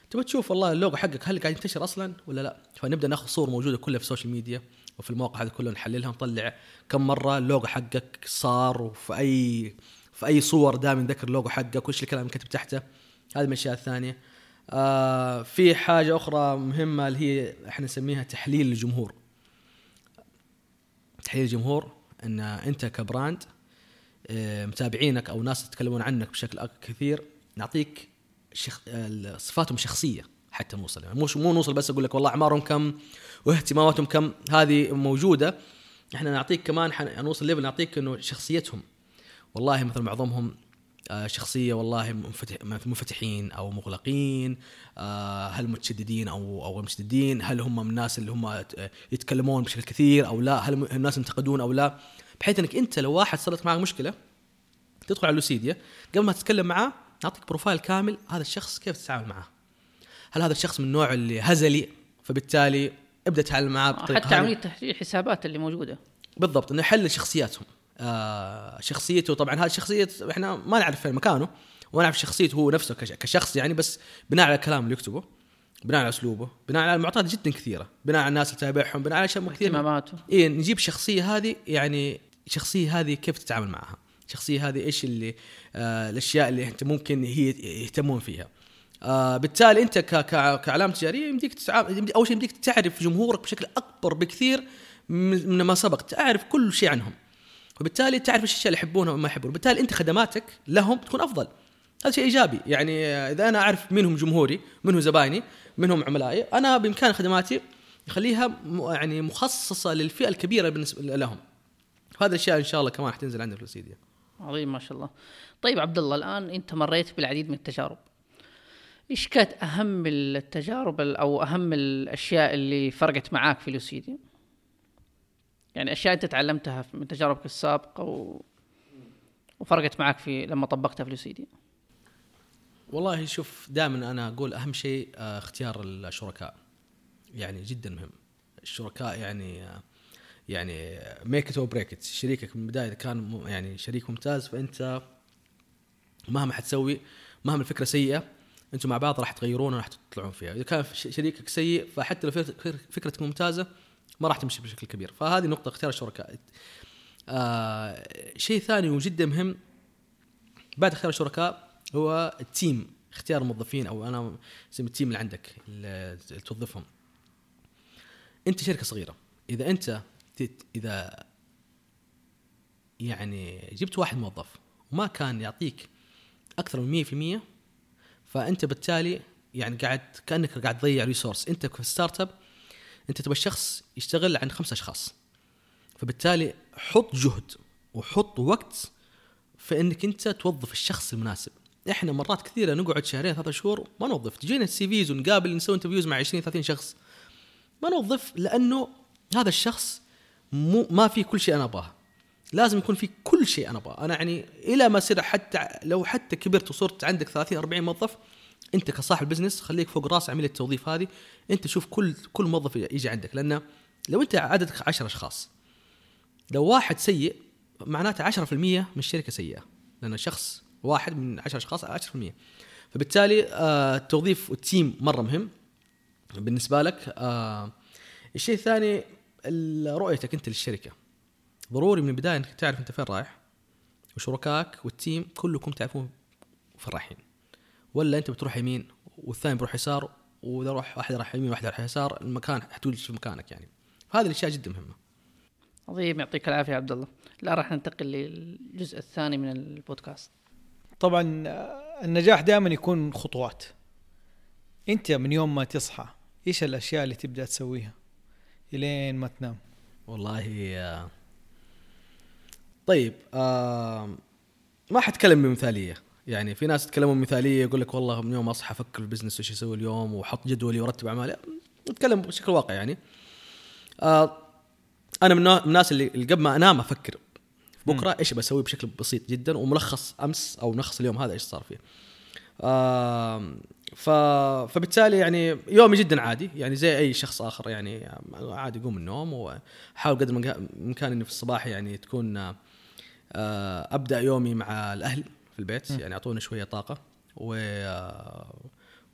تبغى تشوف والله اللوجو حقك هل قاعد ينتشر أصلا ولا لا؟ فنبدأ ناخذ صور موجودة كلها في ال social media. وفي المواقع هذه كلها نحللها نطلع كم مرة اللوجو حقك صار وفي أي في أي صور دائما نذكر اللوجو حقك وإيش الكلام اللي كتب تحته. هذه من الأشياء الثانية. آه في حاجة أخرى مهمة اللي هي إحنا نسميها تحليل الجمهور. تحليل الجمهور إن أنت ك brand آه، متابعينك أو ناس يتكلمون عنك بشكل كثير نعطيك شخ... آه، صفاتهم شخصيه حتى نوصل يعني مش مو نوصل بس أقول لك والله أعمارهم كم واهتماماتهم كم. هذه موجودة. إحنا نعطيك كمان حنوصل ليفل نعطيك إنه شخصيتهم. والله مثلا معظمهم آه، شخصية والله منفتح منفتحين أو مغلقين آه، هل متشددين أو أو مشددين هل هم من الناس اللي هم يتكلمون بشكل كثير أو لا هل الناس ينتقدون أو لا. بحيث إنك أنت لو واحد صارت معك مشكلة تدخل على لوسيديا قبل ما تتكلم معاه نعطيك بروفايل كامل هذا الشخص كيف تتعامل معاه. هل هذا الشخص من النوع اللي هزلي؟ فبالتالي ابدأ تتعامل معاه بطريقة حتى. عملية تحليل الحسابات اللي موجودة. بالضبط إنه يحلل شخصياتهم. آه شخصيته طبعا هذه شخصية إحنا ما نعرف فين مكانه وما نعرف شخصيته هو نفسه كش- كشخص يعني بس بناء على الكلام اللي يكتبه بناء على أسلوبه بناء على معطيات جدا كثيرة بناء على الناس اللي تتابعهم بناء على أشياء كثيرة. اهتماماته. إيه نجيب الشخصيه هذه يعني الشخصيه هذه كيف تتعامل معها؟ الشخصيه هذه إيش اللي آه الأشياء اللي أنت ممكن هي يهتمون فيها؟ آه بالتالي انت ك- ك- تجاريه يمديك تتعامل اول شيء يمديك تعرف جمهورك بشكل اكبر بكثير من ما سبق تعرف كل شيء عنهم. وبالتالي تعرف إيش الاشياء اللي يحبونها وما يحبون وبالتالي انت خدماتك لهم تكون أفضل. هذا شيء إيجابي. يعني آه، إذا أنا أعرف منهم جمهوري منهم زبايني منهم عملائي أنا بإمكان خدماتي يخليها يعني مخصصة للفئة الكبيرة بالنسبة لهم. هذه الأشياء إن شاء الله كمان حتنزل عندنا في الوسيديا عظيم ما شاء الله. طيب عبد الله الآن أنت مريت بالعديد من التجارب. إيش كانت أهم التجارب ال- أو أهم الأشياء اللي فرقت معاك في لوسيديا يعني أشياء أنت تعلمتها من تجاربك السابقة و... وفرقت معاك في لما طبقتها في لوسيديا والله شوف دائما أنا أقول أهم شيء آه، اختيار الشركاء. يعني جدا مهم. الشركاء يعني آه، يعني make it break it شريكك من البداية إذا كان يعني شريك ممتاز فأنت مهما حتسوي مهما الفكرة سيئة أنتم مع بعض راح تغيرونها راح تطلعون فيها. إذا كان شريكك سيء فحتى لو فكرتك ممتازة ما راح تمشي بشكل كبير. فهذه نقطة اختيار الشركاء. آه شيء ثاني وجدا مهم بعد اختيار الشركاء هو ال team اختيار الموظفين أو أنا أسمي ال team اللي عندك اللي توظفهم. أنت شركة صغيرة. إذا أنت إذا يعني جبت واحد موظف وما كان يعطيك أكثر من 100% فأنت بالتالي يعني قاعد كأنك قاعد تضيع resource أنت في startup أنت تبغى الشخص يشتغل عند خمسة أشخاص. فبالتالي حط جهد وحط وقت في إنك أنت توظف الشخص المناسب. إحنا مرات كثيرة نقعد شهرين ثلاثة شهور ما نوظف. تجينا ال CVs ونقابل نسوي interviews مع 20 30 شخص. ما نوظف لأنه هذا الشخص مو ما في كل شيء أنا أبغاه. لازم يكون في كل شيء أنا أبغاه. أنا يعني إلى ما يصير حتى لو حتى كبرت وصرت عندك 30 40 موظف أنت كصاحب business خليك فوق رأس عمليه التوظيف هذه أنت شوف كل كل موظف يجي عندك. لأنه لو أنت عددك 10 أشخاص لو واحد سيء معناته 10% من الشركة سيئة. لأن شخص واحد من 10 أشخاص 10% فبالتالي آه التوظيف وال team مرة مهم بالنسبة لك. آه الشيء الثاني ال- رؤيتك أنت للشركة. ضروري من البداية إنك تعرف أنت فين رايح وشركائك وال team كلكم تعرفون فين رايحين. ولا أنت بتروح يمين والثاني بيروح يسار وإذا روح واحد راح يمين واحد راح يسار المكان حتولج في مكانك يعني. فهذه الأشياء جدا مهمة. عظيم يعطيك العافية يا عبد الله. لا راح ننتقل للجزء الثاني من البودكاست. طبعا النجاح دائما يكون خطوات. أنت من يوم ما تصحى إيش الأشياء اللي تبدأ تسويها؟ إلين ما تنام. والله طيب آه ما حتكلم بمثالية. يعني في ناس يتكلمون مثاليه يقول لك والله من يوم أصحى أفكر في البزنس وش أسوي اليوم وأحط جدولي وأرتب أعمالي. نتكلم بشكل واقعي يعني. آه أنا من الناس اللي قبل ما أنام أفكر. بكرة إيش بسوي بشكل بسيط جدا وملخص أمس أو ملخص اليوم هذا إيش صار فيه. آم، ف... فبالتالي يعني يومي جدا عادي. يعني زي أي شخص آخر يعني عادي يقوم من النوم وأحاول قدر ما- الإمكان إني في الصباح يعني تكون آه، أبدأ يومي مع الأهل في البيت يعني يعطوني شوية طاقة و آه،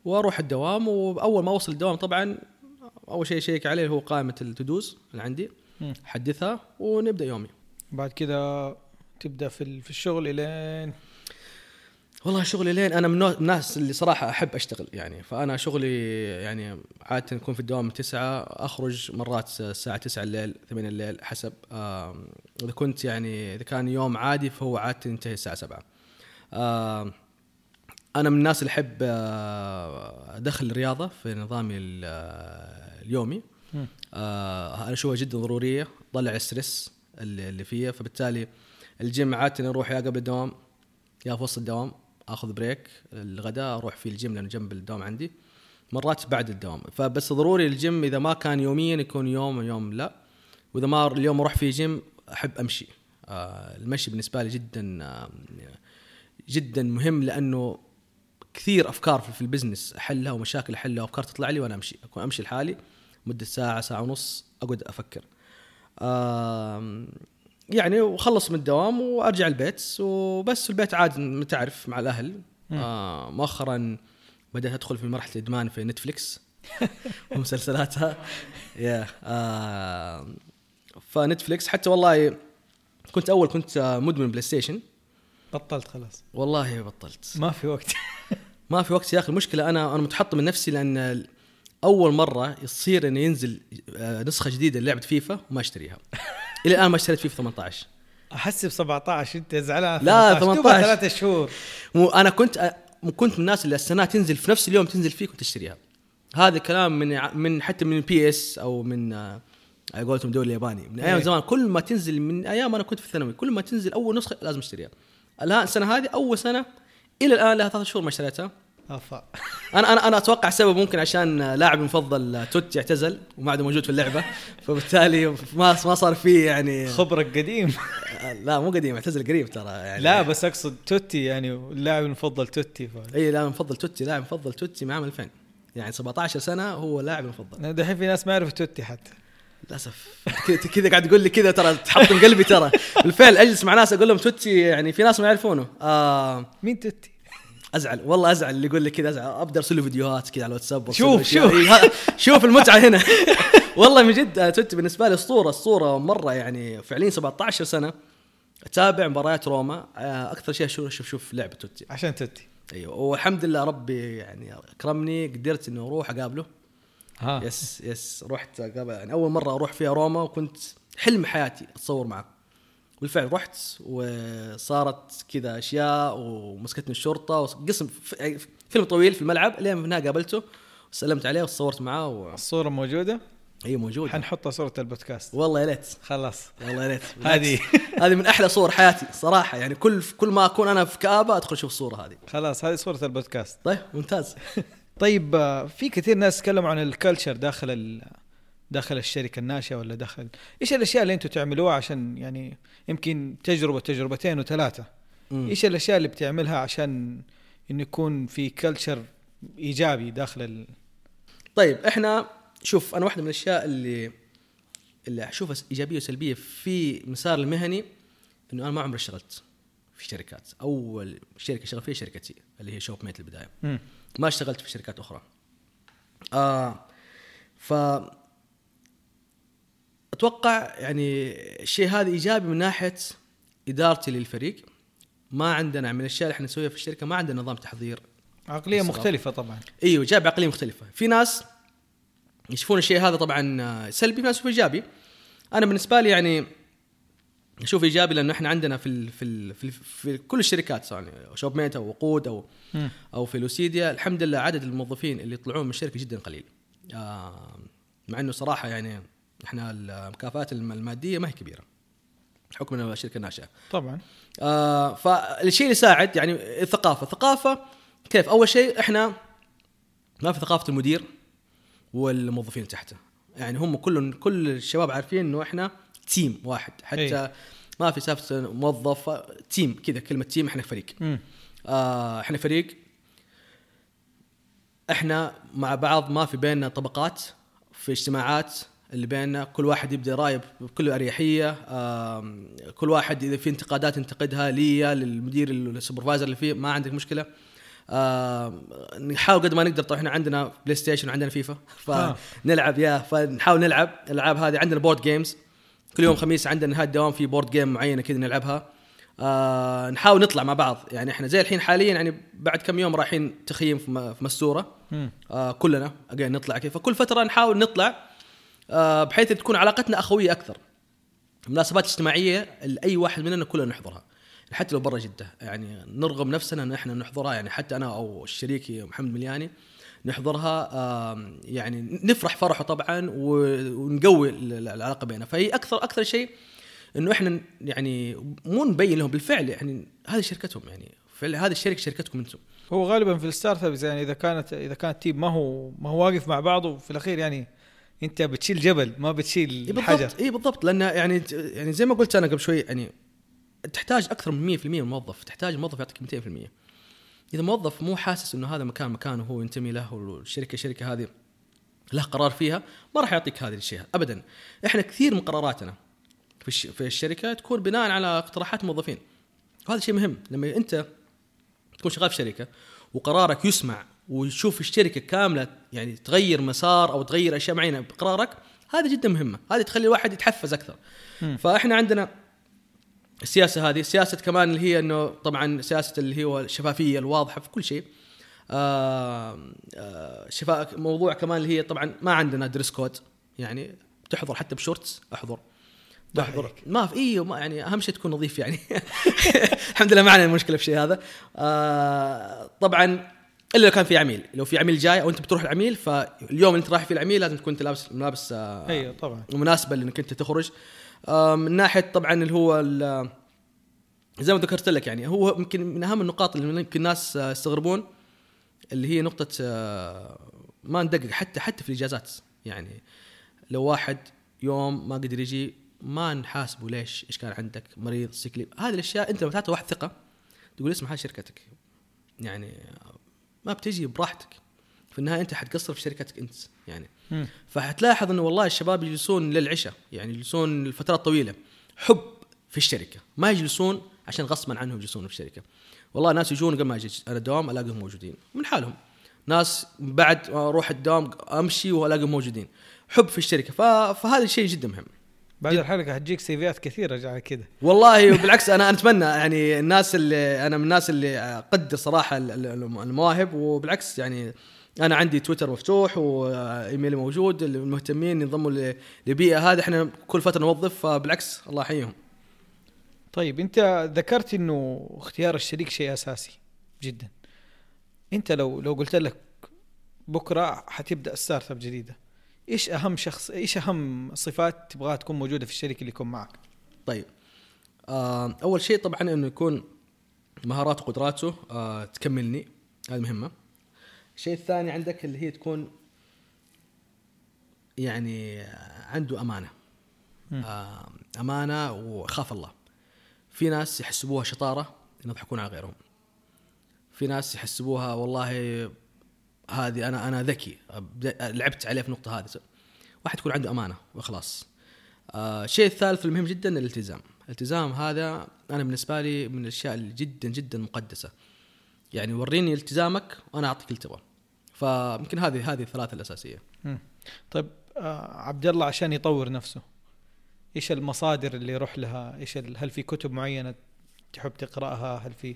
وأروح الدوام وأول ما أوصل الدوام طبعا أول شيء اشيك عليه هو قائمة التدوز اللي عندي مم. حدثها ونبدأ يومي بعد كده تبدأ في في الشغل إلين والله شغلي لين أنا من الناس اللي صراحة أحب أشتغل يعني. فأنا شغلي يعني عادة اكون في الدوام من تسعة أخرج مرات الساعة 9 الليل 8 الليل حسب إذا كنت يعني إذا كان يوم عادي فهو عادة ينتهي الساعة 7 آم، أنا من الناس اللي أحب آه، ادخل الرياضة في نظامي آه، اليومي. آه أنا أشوفها جدا ضرورية تطلع ال stress اللي, اللي فيها. فبالتالي الجيم عادة أروح يا قبل الدوام يا في وسط الدوام. آخذ break الغداء أروح في الجيم لأنه جنب الدوام عندي. مرات بعد الدوام. فبس ضروري الجيم إذا ما كان يوميا يكون يوم يوم لا. وإذا ما اليوم أروح في جيم أحب أمشي. آه المشي بالنسبة لي جدا آه جدا مهم لأنه كثير أفكار في ال business احلها ومشاكل احلها وأفكار تطلع لي وأنا أمشي. أكون أمشي لحالي مدة ساعة ساعة ونص أقعد أفكر. آم، يعني وخلص من الدوام وأرجع البيت. وبس البيت عاد ما تعرف مع الأهل. آه مؤخرا بدأت أدخل في مرحلة الإدمان في نتفلكس ومسلسلاتها. يا آه فنتفلكس حتى والله كنت أول كنت آه، مدمن بلاي ستيشن بطلت خلاص. والله بطلت. ما في وقت. ما في وقت يا أخي. المشكلة أنا أنا متحطم من نفسي لأن أول مرة يصير إنه ينزل آه، نسخة جديدة لعبه فيفا وما أشتريها. إلى الآن ما اشتريت فيفا 18 احسب 17 أنت زعلان لا، 18 18. ثلاثة شهور. مو أنا كنت كنت من الناس اللي السنة تنزل في نفس اليوم تنزل فيه كنت أشتريها. هذا كلام من من حتى من PS أو من آه، على قولتهم الدوري الياباني. من أيام إيه. زمان كل ما تنزل من أيام أنا كنت في الثانوي كل ما تنزل أول نسخة لازم أشتريها. الآن السنة هذه أول سنة إلى الآن لها ثلاث شهور ما اشتريتها. أفا. أنا أنا أنا أتوقع سبب ممكن عشان لاعب المفضل توتي اعتزل وما عاد موجود في اللعبة. فبالتالي ما ما صار فيه يعني خبرك قديم. لا مو قديم اعتزل قريب ترى يعني. لا بس أقصد توتي يعني اللاعب المفضل توتي. ف... إي لاعب مفضل توتي لاعب مفضل توتي من عام 2000 يعني 17 سنة هو لاعب المفضل. دحين في ناس ما يعرفوا توتي حتى. للأسف. كذا قاعد تقول لي كذا ترى تحطم قلبي ترى. بالفعل أجلس مع ناس أقول لهم توتي يعني في ناس ما يعرفونه. آه مين توتي؟ أزعل والله أزعل اللي يقول لي كذا أزعل أبدأ أرسل له فيديوهات كذا على الواتساب شوف-. شوف. شوف المتعة هنا. والله من جد توتي بالنسبة لي أسطورة أسطورة مرة يعني فعليا 17 سنة أتابع مباريات روما. آه، أكثر شيء أشوف شوف شوف لعبه توتي عشان توتي أيوه والحمد لله ربي يعني أكرمني قدرت إني أروح أقابله. ها. yes yes رحت قبل يعني أول مرة أروح فيها روما وكنت حلم حياتي أتصور معه. بالفعل رحت وصارت كذا أشياء ومسكتني الشرطة وقسم يعني فيلم طويل في الملعب لين في النهايه قابلته وسلمت عليه وصورت معاه و... الصورة موجودة؟ هي موجود حنحطها صورة البودكاست. والله يا ليت. خلاص. والله يا ليت. هذه. هذه من أحلى صور حياتي صراحة يعني كل كل ما أكون أنا في كآبة أدخل أشوف الصورة هذه. خلاص هذه صورة البودكاست. طيب ممتاز. طيب آه، في كثير ناس تكلموا عن ال culture داخل. داخل الشركة الناشئة ولا داخل إيش الأشياء اللي أنتم تعملوها عشان يعني يمكن تجربة تجربتين وثلاثة؟ مم. إيش الأشياء اللي بتعملها عشان انه يكون في culture إيجابي داخل ال... طيب إحنا شوف أنا واحدة من الأشياء اللي اللي أشوفها إيجابية وسلبية في مسار المهني إنه أنا ما عمري اشتغلت في شركات. أول شركة اشتغل فيها شركتي اللي هي شوب ميت البداية. مم. ما اشتغلت في شركات أخرى. آه ف أتوقع يعني الشيء هذا إيجابي من ناحية إدارتي للفريق. ما عندنا من الأشياء اللي إحنا نسويها في الشركة ما عندنا نظام تحضير. عقلية بالصراحة. مختلفة طبعا. أيوه جاب عقلية مختلفة. في ناس يشوفون الشيء هذا طبعا سلبي في ناس يشوفه إيجابي. أنا بالنسبة لي يعني أشوف إيجابي لأنه إحنا عندنا في ال في ال في, ال في كل الشركات سواء شوب ميت أو وقود أو مم. أو في لوسيديا الحمد لله عدد الموظفين اللي يطلعون من الشركة جدا قليل. آه مع إنه صراحة يعني إحنا المكافآت الم- المادية ما هي كبيرة حكم إنها شركة ناشئة. طبعا. آه فالشيء اللي يساعد يعني الثقافة. الثقافة كيف؟ أول شيء إحنا ما في ثقافة المدير والموظفين تحته. يعني هم كل كل الشباب عارفين إنه إحنا team واحد. حتى أي. ما في سالفة موظف team كذا كلمة team إحنا فريق. آه إحنا فريق. إحنا مع بعض ما في بيننا طبقات في اجتماعات اللي بيننا كل واحد يبدأ رايه بكل أريحية كل واحد إذا في انتقادات ينتقدها لي للمدير ال supervisor اللي فيه ما عندك مشكلة. نحاول قد ما نقدر طبعا إحنا عندنا بلاي ستيشن وعندنا فيفا آه. فنلعب يا فنحاول نلعب الألعاب هذه. عندنا board games كل يوم خميس عندنا نهاية الدوام في board game معينة كذا نلعبها. آه نحاول نطلع مع بعض. يعني إحنا زي الحين حاليا يعني بعد كم يوم رايحين تخييم في م- في مسوره مم. آه كلنا again نطلع كذا. فكل فترة نحاول نطلع بحيث تكون علاقتنا أخوية أكثر. مناسبات اجتماعية لاي واحد مننا كلنا نحضرها. حتى لو برا جدة. يعني نرغم نفسنا إن إحنا نحضرها. يعني حتى أنا أو شريكي محمد ملياني نحضرها. يعني نفرح فرحه طبعا ونقوي ال- ال- العلاقة بيننا. فهي أكثر أكثر شيء إنه إحنا يعني مو نبين لهم. بالفعل يعني هذه شركتهم. يعني فعل هذه الشركة شركتكم أنتم. هو غالبا في ال startups يعني إذا كانت إذا كانت team ما هو ما هو واقف مع بعضه في الأخير يعني انت بتشيل جبل ما بتشيل حجر بالضبط. اي بالضبط. لأن يعني يعني زي ما قلت أنا قبل شوي يعني تحتاج أكثر من 100% من الموظف. تحتاج الموظف يعطيك 200% إذا موظف مو حاسس إنه هذا مكان مكانه هو ينتمي له والشركة شركه هذه له قرار فيها ما راح يعطيك هذا الشيء ابدا. إحنا كثير من قراراتنا في الش- في الشركة تكون بناء على اقتراحات الموظفين وهذا شيء مهم. لما أنت تكون شغال في شركة وقرارك يسمع وتشوف الشركة كاملة يعني تغير مسار أو تغير أشياء معينة بقرارك هذا جدا مهمة. هذه تخلي الواحد يتحفز أكثر. فإحنا عندنا السياسة هذه سياسة كمان اللي هي إنه طبعا سياسة اللي هو الشفافية الواضحة في كل شيء. آه آه في موضوع كمان اللي هي طبعا ما عندنا dress code يعني تحضر حتى ب shorts أحضر. تحضر. ما في اي يعني أهم شيء تكون نظيف يعني. الحمد لله ما عندنا مشكلة في الشيء هذا. آه طبعا إلا لو كان في عميل. لو في عميل جاي أو أنت بتروح العميل فاليوم اللي أنت رايح فيه العميل لازم تكون أنت لابس ملابس آه أيوه طبعا. مناسبة لأنك أنت تخرج. آه، من ناحية طبعا اللي هو زي ما ذكرت لك يعني هو يمكن من أهم النقاط اللي يمكن الناس آه، يستغربون اللي هي نقطة ما ندقق حتى حتى في الإجازات. يعني لو واحد يوم ما قدر يجي ما نحاسبه ليش؟ إيش كان عندك؟ مريض سكلي هذه الأشياء أنت لما تعطي واحد ثقة تقول اسمع هذه شركتك. يعني ما بتجي براحتك. في النهاية أنت حتقصر في شركتك أنت يعني. فحتلاحظ إنه والله الشباب يجلسون للعشاء يعني يجلسون لفترات طويلة. حب في الشركة ما يجلسون عشان غصبا عنهم يجلسون في الشركة. والله ناس يجون قبل ما أجي أنا الدوام ألاقيهم موجودين من حالهم. ناس بعد أروح الدوام أمشي وألاقيهم موجودين. حب في الشركة. فهذا الشيء جدا مهم. بعد الحلقة حتجيك سيفيات كثيرة على كذا والله بالعكس أنا أتمنى يعني الناس اللي أنا من الناس اللي أقدر صراحة ال- ال- المواهب وبالعكس يعني أنا عندي تويتر مفتوح وإيميلي موجود المهتمين ينضموا لبيئة هذه إحنا كل فترة نوظف فبالعكس الله يحييهم. طيب أنت ذكرت إنه اختيار الشريك شيء أساسي جدا. أنت لو لو قلت لك بكرة حتبدأ startup جديدة إيش أهم شخص إيش أهم صفات تبغاها تكون موجودة في الشريك اللي يكون معك؟ طيب. آه أول شيء طبعا إنه يكون مهاراته وقدراته آه تكملني. هذه مهمة. الشيء الثاني عندك اللي هي تكون يعني عنده أمانة. آه أمانة وخاف الله. في ناس يحسبوها شطارة يضحكون على غيرهم. في ناس يحسبوها والله هذه أنا أنا ذكي. لعبت عليه في النقطة هذه. واحد يكون عنده أمانة وإخلاص. آه، الشيء الثالث المهم جدا الالتزام. الالتزام هذا أنا بالنسبة لي من الأشياء اللي جدا جدا مقدسة. يعني وريني التزامك وأنا أعطيك اللي تبغى فيمكن هذه هذه الثلاثة الأساسية. طيب آه عبد الله عشان يطور نفسه إيش المصادر اللي يروح لها؟ إيش هل في كتب معينة تحب تقرأها؟ هل في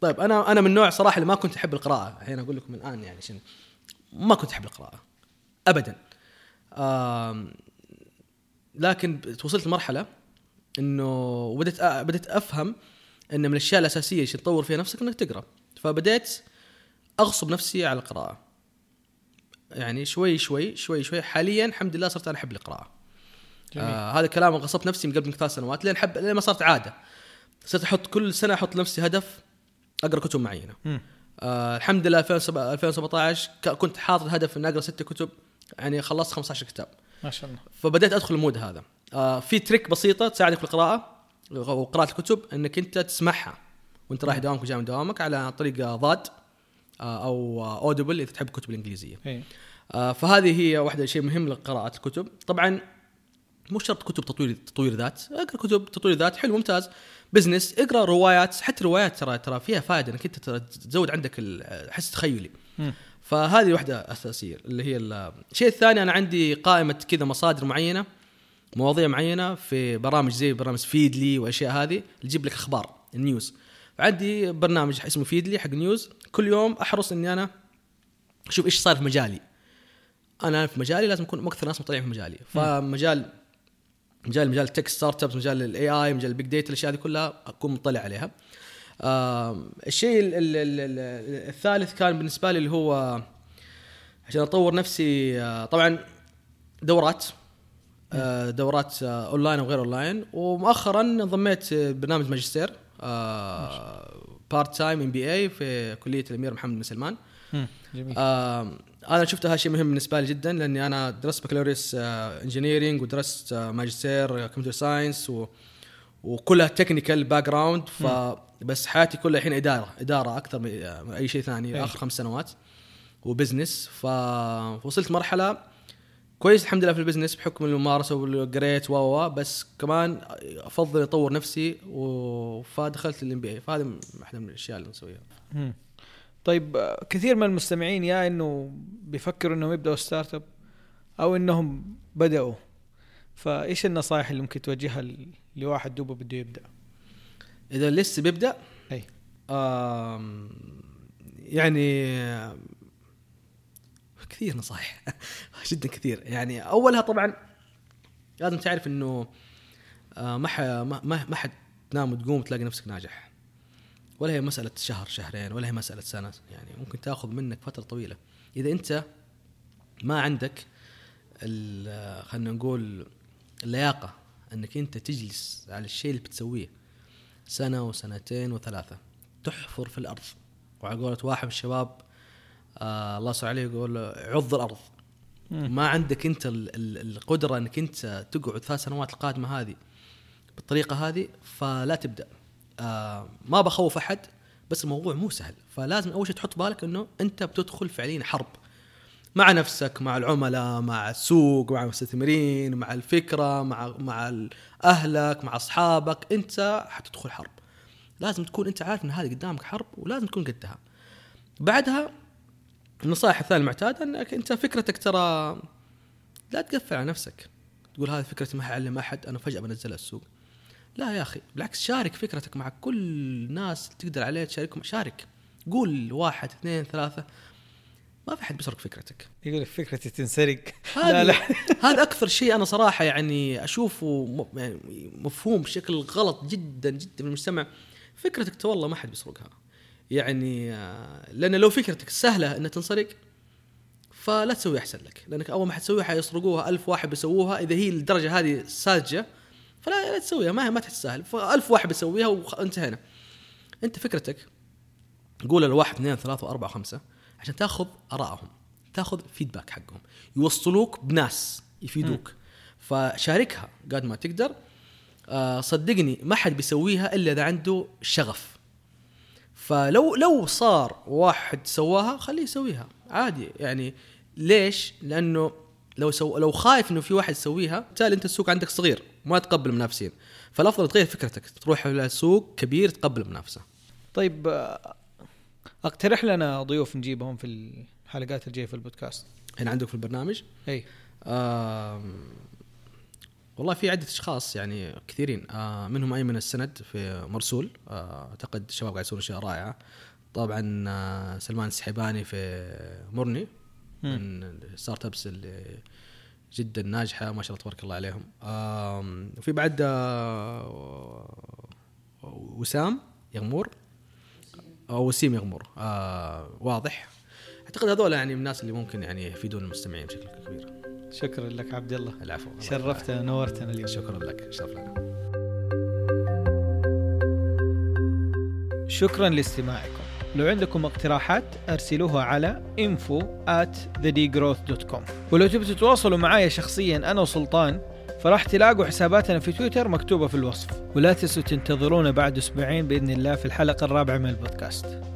طيب أنا أنا من النوع صراحة اللي ما كنت أحب القراءة. الحين أقول لكم الآن يعني عشان ما كنت أحب القراءة. ابدا. آم، لكن وصلت لمرحلة إنه وبدت أ- بدت أفهم إن من الأشياء الأساسية عشان تطور فيها نفسك إنك تقرأ. فبديت أغصب نفسي على القراءة. يعني شوي شوي شوي شوي. حاليا الحمد لله صرت أنا أحب القراءة. جميل. آه هذا الكلام غصبت نفسي من قبل ثلاث سنوات لين حب لين ما صارت عادة. صرت أحط كل سنة أحط لنفسي هدف أقرأ كتب معينة. آه الحمد لله 2007 2017 ك- كنت حاطط هدف إني أقرأ ست كتب يعني خلصت 15 كتاب. ما شاء الله. فبدأت أدخل ال mood هذا. آه في trick بسيطة تساعدك في القراءة وقراءة الكتب إنك أنت تسمعها. وأنت رايح دوامك وجاي من دوامك على طريق ضاد آه أو Audible إذا تحب الكتب الإنجليزية. اي آه فهذه هي واحدة شيء مهم لقراءة الكتب. طبعا مو شرط كتب تطوير تطوير ذات اقرأ كتب تطوير ذات حلو ممتاز. business اقرأ روايات حتى روايات ترى ترى فيها فائدة إنك أنت تزود عندك الحس التخيلي. فهذه واحدة أساسية اللي هي ال- الشيء الثاني أنا عندي قائمة كذا مصادر معينة مواضيع معينة في برامج زي برامج Feedly وأشياء هذه تجيب لك أخبار ال news. عندي برنامج اسمه Feedly حق news. كل يوم أحرص إني أنا أشوف إيش صار في مجالي. أنا في مجالي لازم اكون أكثر ناس مطلعين في مجالي. فمجال مجال مجال ال tech startups مجال ال AI مجال ال big data الأشياء هذه كلها أكون مطلع عليها. الشيء ال- ال- ال- ال- الثالث كان بالنسبة لي اللي هو عشان أطور نفسي آه، طبعا دورات آه، دورات آه، اونلاين وغير اونلاين ومؤخرا انضميت برنامج ماجستير part time MBA في كلية الأمير محمد بن سلمان. جميل. أنا شفتها شيء مهم بالنسبة لي جدا لأني أنا درست بكالوريوس engineering ودرست آه، ماجستير computer science و وكلها technical background فبس حياتي كلها الحين إدارة إدارة أكثر من آه، أي شيء ثاني. آخر خمس سنوات و business فوصلت مرحلة كويس الحمد لله في ال business بحكم الممارسة والقريت و و بس كمان أفضل أطور نفسي و- فدخلت ال MBA فهذه واحدة من الأشياء اللي نسويها. طيب كثير من المستمعين يا إنه بيفكروا إنهم يبدأوا startup أو إنهم بدأوا. فإيش النصائح اللي ممكن توجهها لواحد دوبه بده يبدأ؟ إذا لسه بيبدأ أي. يعني كثير نصائح. جدا كثير. يعني أولها طبعا لازم تعرف إنه آه، ما ما ما ما حد تنام وتقوم تلاقي نفسك ناجح. ولا هي مسألة شهر شهرين ولا هي مسألة سنة. يعني ممكن تأخذ منك فترة طويلة. إذا أنت ما عندك خلينا نقول اللياقة إنك أنت تجلس على الشيء اللي بتسويه سنة وسنتين وثلاثة تحفر في الأرض. وعلى قولة واحد من الشباب آه الله يسر عليه يقول عض الأرض. ما عندك أنت ال- ال- القدرة إنك أنت تقعد ثلاث سنوات القادمة هذه بالطريقة هذه فلا تبدأ. آه ما بخوف أحد بس الموضوع مو سهل. فلازم أول شيء تحط بالك إنه أنت بتدخل فعليا حرب مع نفسك مع العملاء مع السوق مع المستثمرين مع الفكرة مع مع أهلك مع أصحابك. أنت حتدخل حرب. لازم تكون أنت عارف إن هذه قدامك حرب ولازم تكون قدها. بعدها النصائح الثانية المعتادة إنك أنت فكرتك ترى لا تقفل على نفسك. تقول هذه فكرتي ما حعلم أحد أنا فجأة بنزلها السوق. لا يا أخي بالعكس شارك فكرتك مع كل الناس اللي تقدر عليه تشاركهم. شارك قول واحد اثنين ثلاثة. ما في حد بيسرق فكرتك. يقول لك فكرتي تنسرق. لا هذا لا. هذا أكثر شيء أنا صراحة يعني أشوفه يعني مفهوم بشكل غلط جدا جدا في المجتمع. فكرتك والله ما حد بيسرقها. يعني آه، لأن لو فكرتك سهلة إنها تنسرق فلا تسوي أحسن لك. لأنك أول ما حتسويها حيسرقوها ألف واحد بيسووها. إذا هي الدرجة هذه ساذجة فلا لا تسويها ما ما تستاهل فألف واحد بيسويها وانتهينا أنت فكرتك؟ قول الواحد اثنين ثلاثة وأربعة وخمسة عشان تاخذ آرائهم تاخذ فيدباك حقهم. يوصلوك بناس يفيدوك. فشاركها قد ما تقدر. آه صدقني ما حد بيسويها إلا إذا عنده شغف. فلو لو صار واحد سواها خليه يسويها. عادي. يعني ليش؟ لأنه لو سو لو خايف إنه في واحد يسويها بالتالي أنت السوق عندك صغير. ما تقبل المنافسين فالأفضل تغير فكرتك تروح لسوق كبير تقبل المنافسه طيب آه، اقترح لنا ضيوف نجيبهم في الحلقات الجاية في البودكاست. هنا عندك في البرنامج؟ إي. آم، والله في عدة أشخاص يعني كثيرين. آه منهم أيمن السند في مرسول. آه أعتقد الشباب قاعد يسوون أشياء رائعة. طبعا آه سلمان السحيباني في مرني من ال startups اللي جدا ناجحة ما شاء الله تبارك الله عليهم. وفي بعد آه وسام يغمور. أو وسيم يغمور. آه واضح. أعتقد هذول يعني من الناس اللي ممكن يعني يفيدون المستمعين بشكل كبير. شكرا لك عبد الله. العفو. شرفتنا نورتنا. اليوم. شكرا لك. شرف لنا شكرا لاستماعكم. لو عندكم اقتراحات أرسلوها على info at thedegrowth.com ولو تبوا تتواصلوا معايا شخصيا أنا وسلطان فراح تلاقوا حساباتنا في تويتر مكتوبة في الوصف. ولا تنسوا تنتظرونا بعد أسبوعين بإذن الله في الحلقة الرابعة من البودكاست.